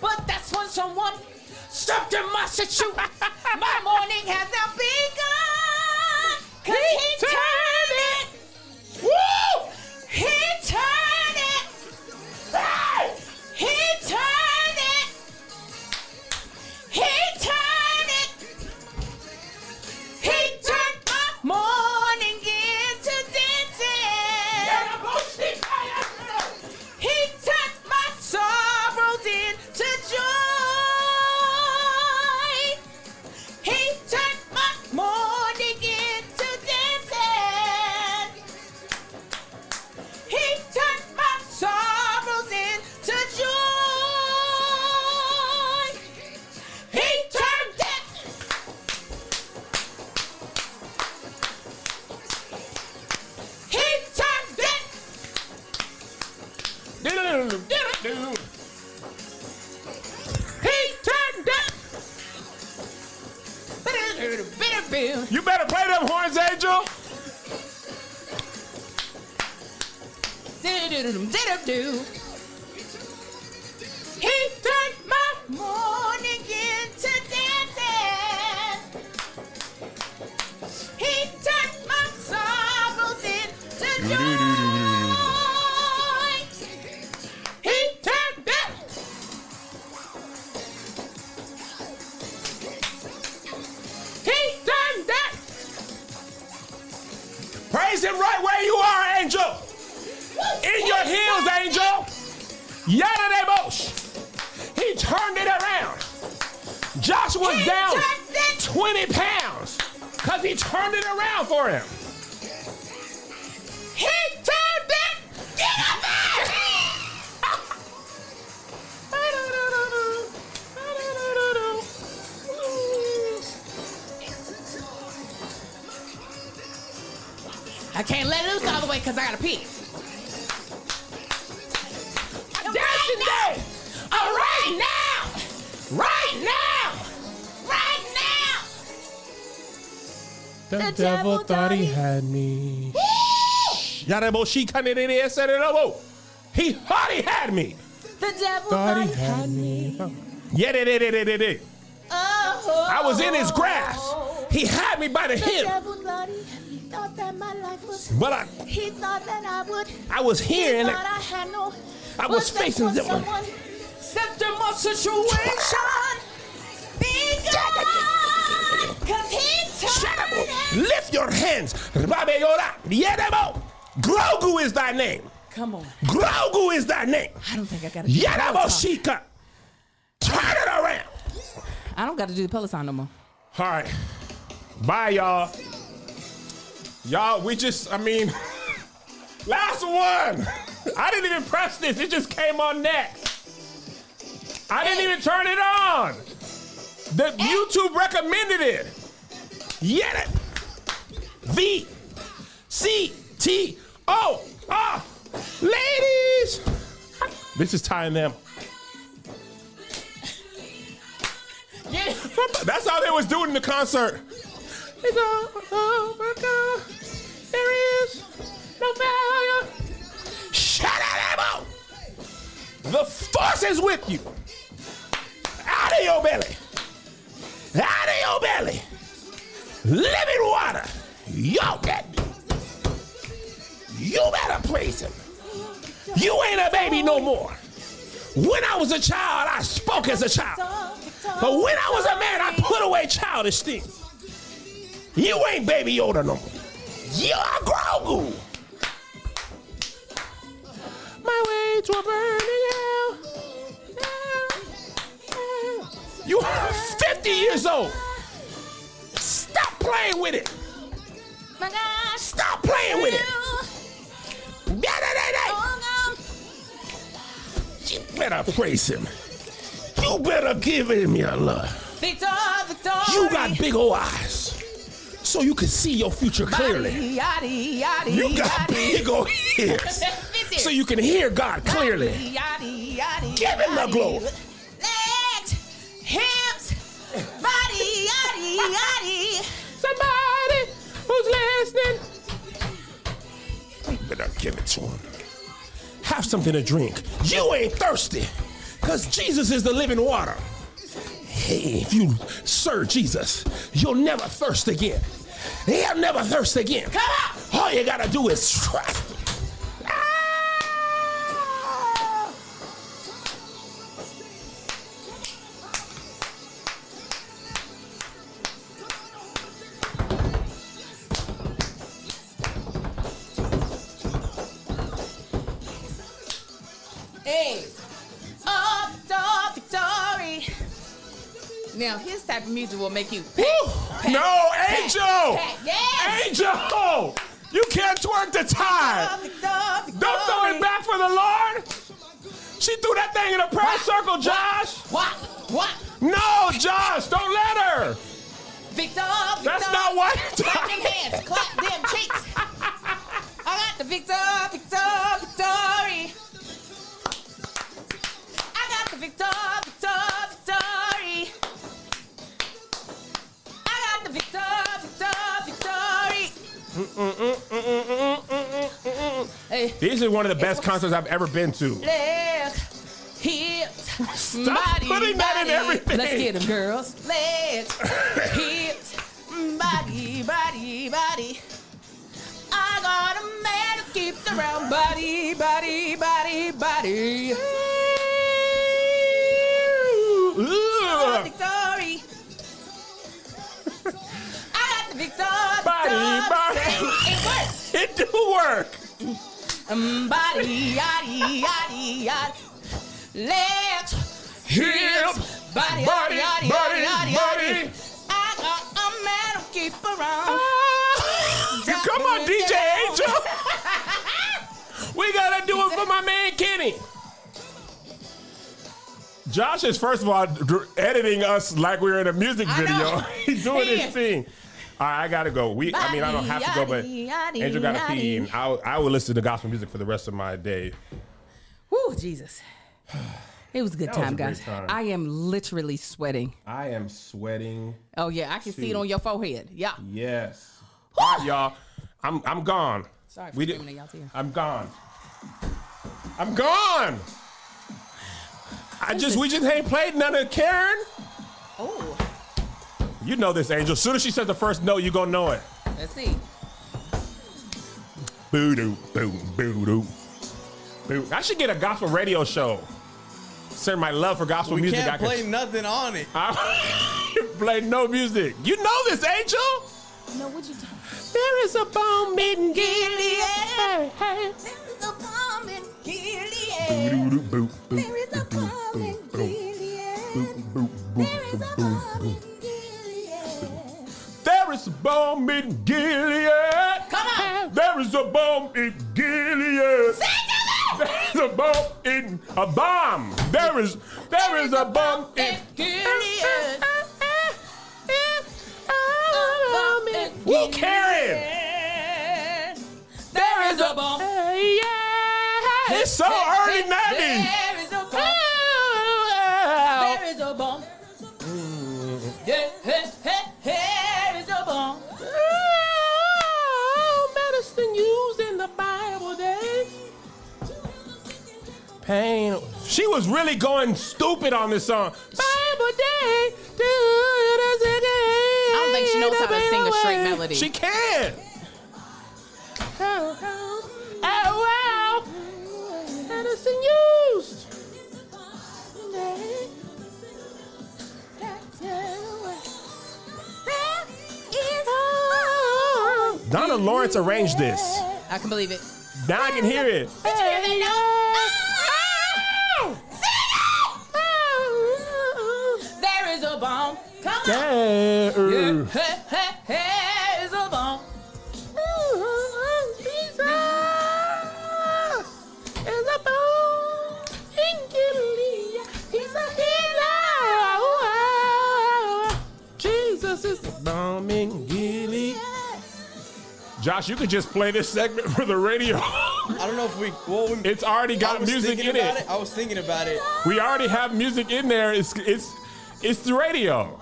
but that's when someone stepped in my situation. my morning has now begun. Cause he, turned it. Woo! He turned it. He turned it. He turned You better play them horns, Angel. He turned my morning Yada de Bosch. He turned it around. Josh was He down 20 pounds because he turned it around for him. He turned it. Get up there. I can't let loose all the way because I gotta pee. The, The devil thought he had me. Yada Bosch, she kind of did said it over. He thought he had me. The devil thought he had me. Yeah, they did, they did, they. Oh, I was in his grasp. He had me by the The hip, devil thought he, he thought that my life was. but I, He thought that I would. I was here he and thought I had no. I was facing when them. someone stepped in my situation. Begun. Cause he Lift your hands. Rabe Yora. Yedebo. Grogu is thy name. Come on. Grogu is thy name. I don't think I gotta. Yedebo Shika. Turn it around. I don't got to do the Peloton no more. All right. Bye, y'all. Y'all, we just, I mean, *laughs* last one. I didn't even press this. It just came on next. I didn't even turn it on. The YouTube recommended it. Yet it. V C T O R. Ladies. This is tying them. Yeah. That's how they was doing in the concert. It's all over, There is no failure. Shut up, Amo. The force is with you. Out of your belly. Out of your belly. Living water. Yo, that. You better praise him. You ain't a baby no more. When I was a child, I spoke as a child. But when I was a man, I put away childish things. You ain't baby Yoda no more. You're Grogu. My way to a burning hell. You are 50 years old. Stop playing with it. Stop playing with it. Oh, you better praise him. You better give him your love. Victor, Victor. You got big old eyes, so you can see your future clearly. Yaddy, yaddy, You got yaddy. big old ears, so you can hear God clearly. Yaddy, yaddy, Give him the glory. Legs, hips, body, yaddy, Who's listening? Better give it to him. Have something to drink. You ain't thirsty, because Jesus is the living water. Hey, if you serve Jesus, you'll never thirst again. You'll never thirst again. All you gotta do is trust Now, his type of music will make you. No, Angel! pat, yes. Angel! You can't twerk the tie. Up, victory, victory. Don't throw it back for the Lord! She threw that thing in a prayer circle, Josh! What? What? No, Josh, don't let her! Victor, Victor. That's not what- Clap them hands, clap them cheeks. I got the Victor, Victor, victory. I got the Victor, I got the Victor, Victor, victory. Hey, These are one of the best concerts I've ever been to. hips, Stop body, putting that in body. everything. Let's get them, girls. Legs, *laughs* hips, body, body, body. I got a man who keeps around body, body, body, body. Oh, Body, body. It works. It do work. Body, yaddy, yaddy, yaddy. Legs, hips, body, Body, yaddy, yaddy, body, body. I got a man who keep around. You come on, DJ Angel. we gotta do it for my man Kenny. Josh is first of all editing us like we're in a music I video. *laughs* He's doing his thing. All right, I gotta go. We, I mean, I don't have to go, but Angel gotta pee, and I, I will listen to gospel music for the rest of my day. Woo, Jesus. It was a good That was time, a great guys. time. I am literally sweating. I am sweating. Oh yeah, I can see it Shoot. on your forehead. Yeah. Yes. All right, y'all. I'm I'm gone. Sorry for screaming at y'all too. I'm gone. I'm gone. I just we just ain't played none of Karen. Oh, You know this, Angel. As soon as she says the first note, you gonna know it. let's see. Boo doo, boo, boo doo. Boo. I should get a gospel radio show. Send my love for gospel We music. can't I can play nothing on it. I *laughs* play no music. You know this, Angel. No, what you talking? There is a balm in Gilead. There is a balm in Gilead. Boo, boo, boo, There is a balm in boo, boo, Gilead. boo, boo, There is a balm in Gilead. There is a balm in Gilead. Come on. There is a balm in Gilead. Sing to me. There's a balm in a balm. There is there is a balm in Gilead. Woo, Karen. There is a balm. Yeah. It's so early 90s. There is a balm. There is a balm. Yeah, hey, hey, Pain. She was really going stupid on this song. Bible day. I don't think she knows how to sing a straight melody. She can. Oh, wow. Medicine used. Donald Lawrence arranged this. I can believe it. Now I can hear it. Gilead. Josh, you could just play this segment for the radio. I don't know if we. Well, we it's already got music in about it. I was thinking about it. We already have music in there. It's it's it's the radio.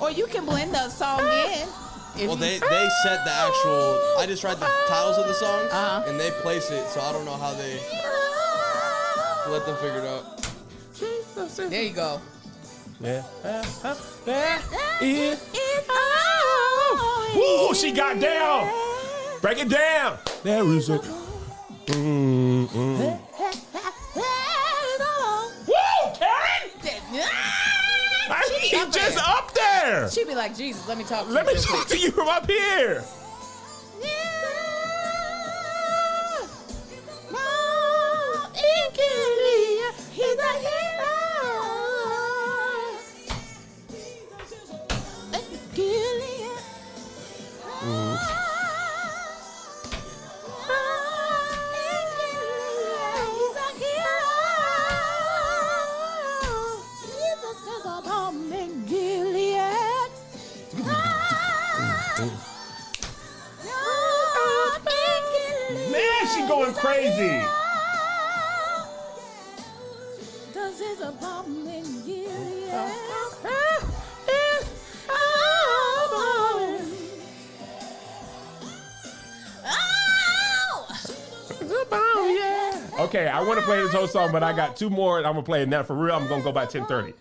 Or you can blend the song in. If Well, you- they they set the actual. I just write the titles of the songs, Uh-huh. and they place it. So I don't know how they let them figure it out. There you go. Yeah. That is. Woo, she got down. Break it down. There is a. Mm, mm. He up just there. up there. She'd be like, Jesus, let me talk to Let you. me talk to you from up here. He's a hero. Crazy. This is a balm in Gilead. Oh. Okay, I want to play this whole song, but I got two more. and I'm gonna play it now for real. I'm gonna go by 10:30.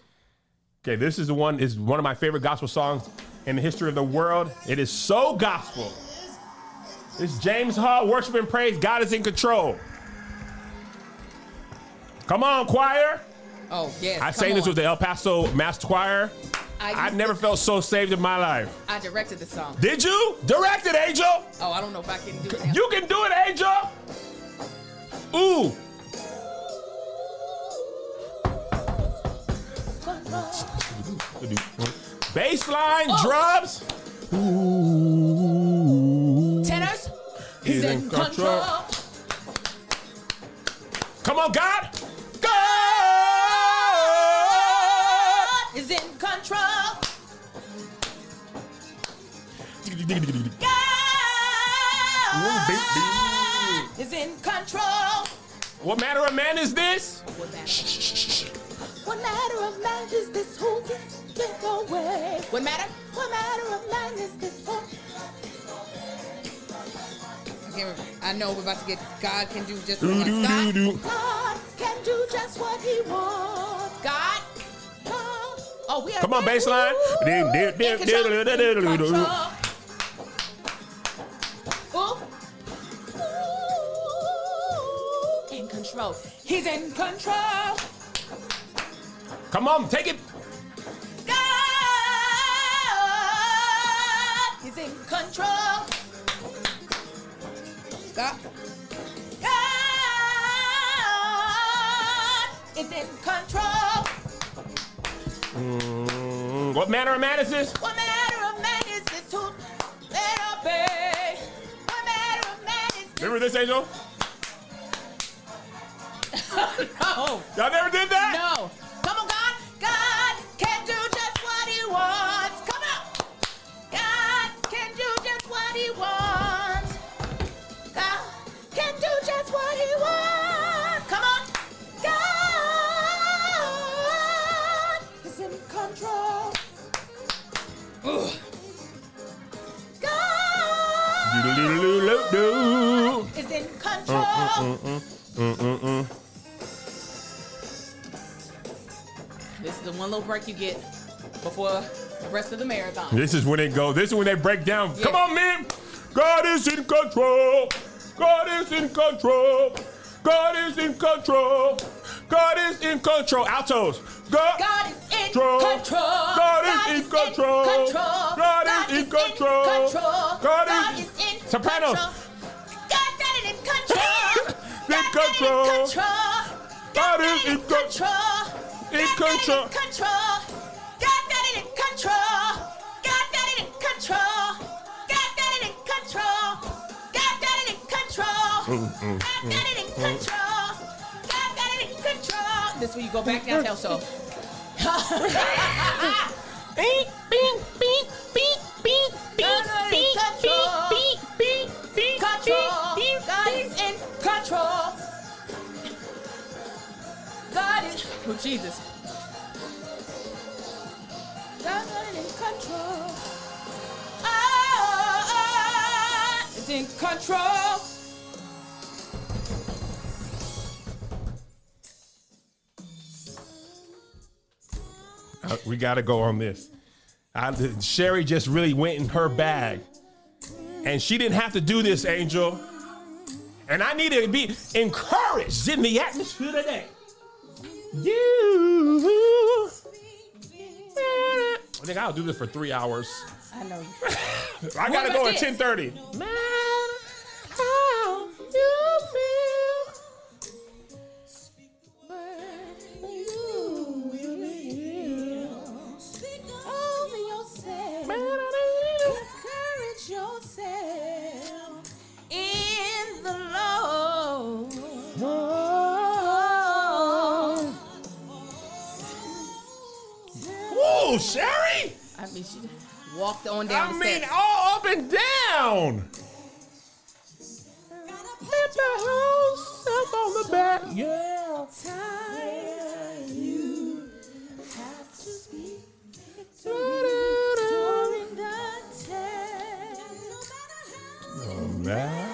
Okay, this is the one. Is one of my favorite gospel songs in the history of the world. It is so gospel. It's James Hall, worship and praise. God is in control. Come on, choir. Oh yes. I sang this with the El Paso Master Choir. I I've never to- felt so saved in my life. I directed the song. Did you? Direct it, Angel. Oh, I don't know if I can do it. You can do it, Angel. Ooh. Baseline Oh. drums. Ooh. Tenors. He's in control. Come on, God. God. Is in control. Ooh, beep, beep. Is in control. What manner of man is this? What matter? What matter of man is this who can get away? What matter? What matter of man is this who? I know we're about to get God can do just what Do, he do, wants. God, do, do. God can do just what he wants. God. God. Oh, we Come on, baseline. In control. He's in control. Come on, take it. God is in control. God. God is in control. Mm, what manner of man is this? What manner of man is this who let obey? What manner of man is this? Remember this, Angel? *laughs* no. Y'all never did that? Control. Mm, mm, mm. This is the one little break you get before the rest of the marathon. This is when they go. This is when they break down. Yeah. Come on, man. God is in control. God is in control. God is in control. God is in control. Altos. God, God is in Control. control. God is in control. God is in control. God God is- in Sopranos. control. God In God got it control. in control. God got is it in control. in God got it control. in control. God got it in control. God got it in control. God got it in control. God got it in control. Mm, God got it in control. God got it in control. This is where you go back down, tell so. Beep, beep, beep, beep, beep, God is in control. Control. God is in control. Oh, Jesus. God is in control. Oh. is in control. Uh, we got to go on this. I, Sherry just really went in her bag. And she didn't have to do this, Angel. And I need to be encouraged in the atmosphere today. You. I think I'll do this for three hours. I know. *laughs* I gotta go at this? 10:30. How you Whoa, Sherry! I mean, she walked on down I the mean, steps. all up and down. Hit the whole stuff on the back. Yeah. You have to speak during the test. No matter.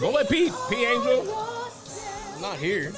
Go let Pete, P Angel. I'm not here.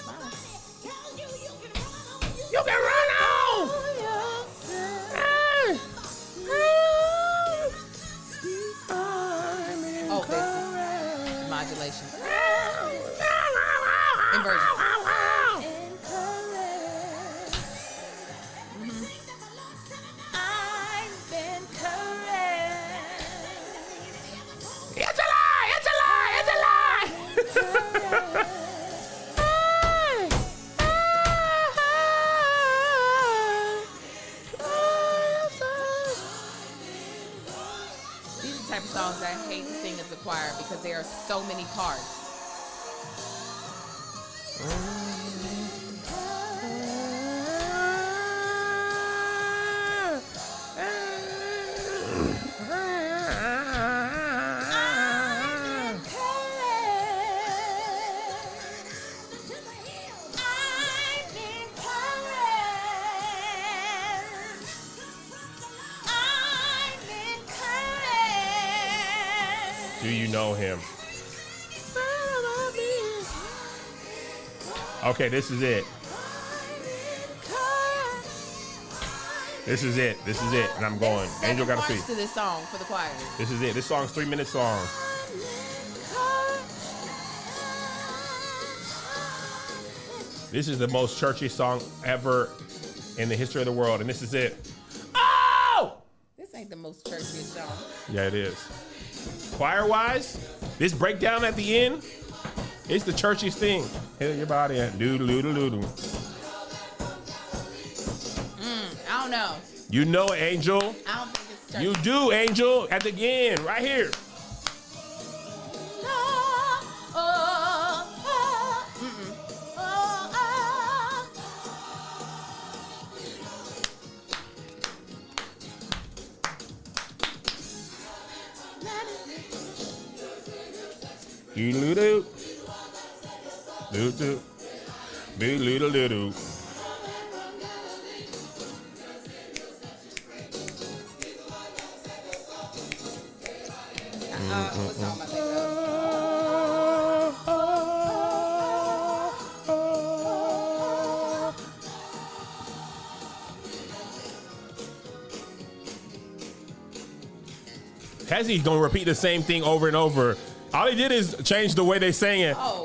Okay, this is it. This is it. This is it. And I'm going. Angel got to see. to this song for the choir. This is it. This song's three minutes long. This is the most churchy song ever in the history of the world, and this is it. Oh! This ain't the most churchy song. Yeah, it is. Choir wise, this breakdown at the end, it's the churchiest thing. Hit your body and doo doo doo doo mm, doo. I don't know. You know, Angel. I don't think it's. You do, Angel. At the end, right here. Cassie's gonna repeat the same thing over and over. All he did is change the way they sang it. Oh,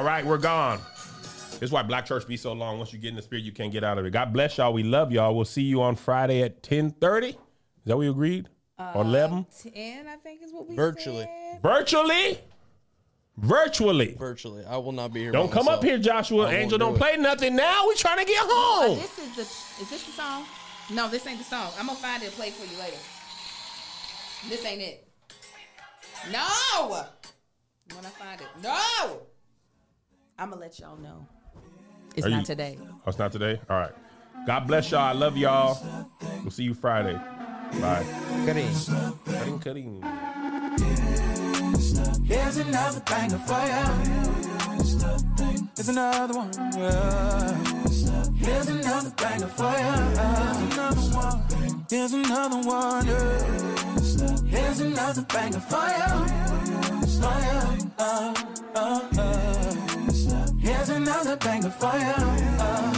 All right, we're gone. This is why Black Church be so long. Once you get in the spirit, you can't get out of it. God bless y'all. We love y'all. We'll see you on Friday at 10:30. Is that what we agreed? or 11? Ten, I think is what we Virtually. said. Virtually? Virtually. Virtually, I will not be here. Don't by come up here, Joshua. I Angel, do don't it. play nothing now. We trying to get Uh, home. this is the. Is this the song? No, this ain't the song. I'm gonna find it and play for you later. This ain't it. No. When I find it, no. I'm gonna let y'all know. It's Are not you- today. Oh, it's not today? All right. God bless y'all. I love y'all. We'll see you Friday. Bye. Kareem. Cutting, cutting. Here's another banger for ya. Here's another one. yeah. Here's another banger for ya. Here's another one. Here's another one. yeah. Here's another banger for ya. For ya. Uh, uh, uh. Here's another banger for ya. Uh.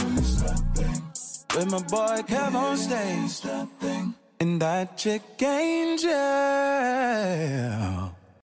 With my boy Kev on stage. And that chick Angel.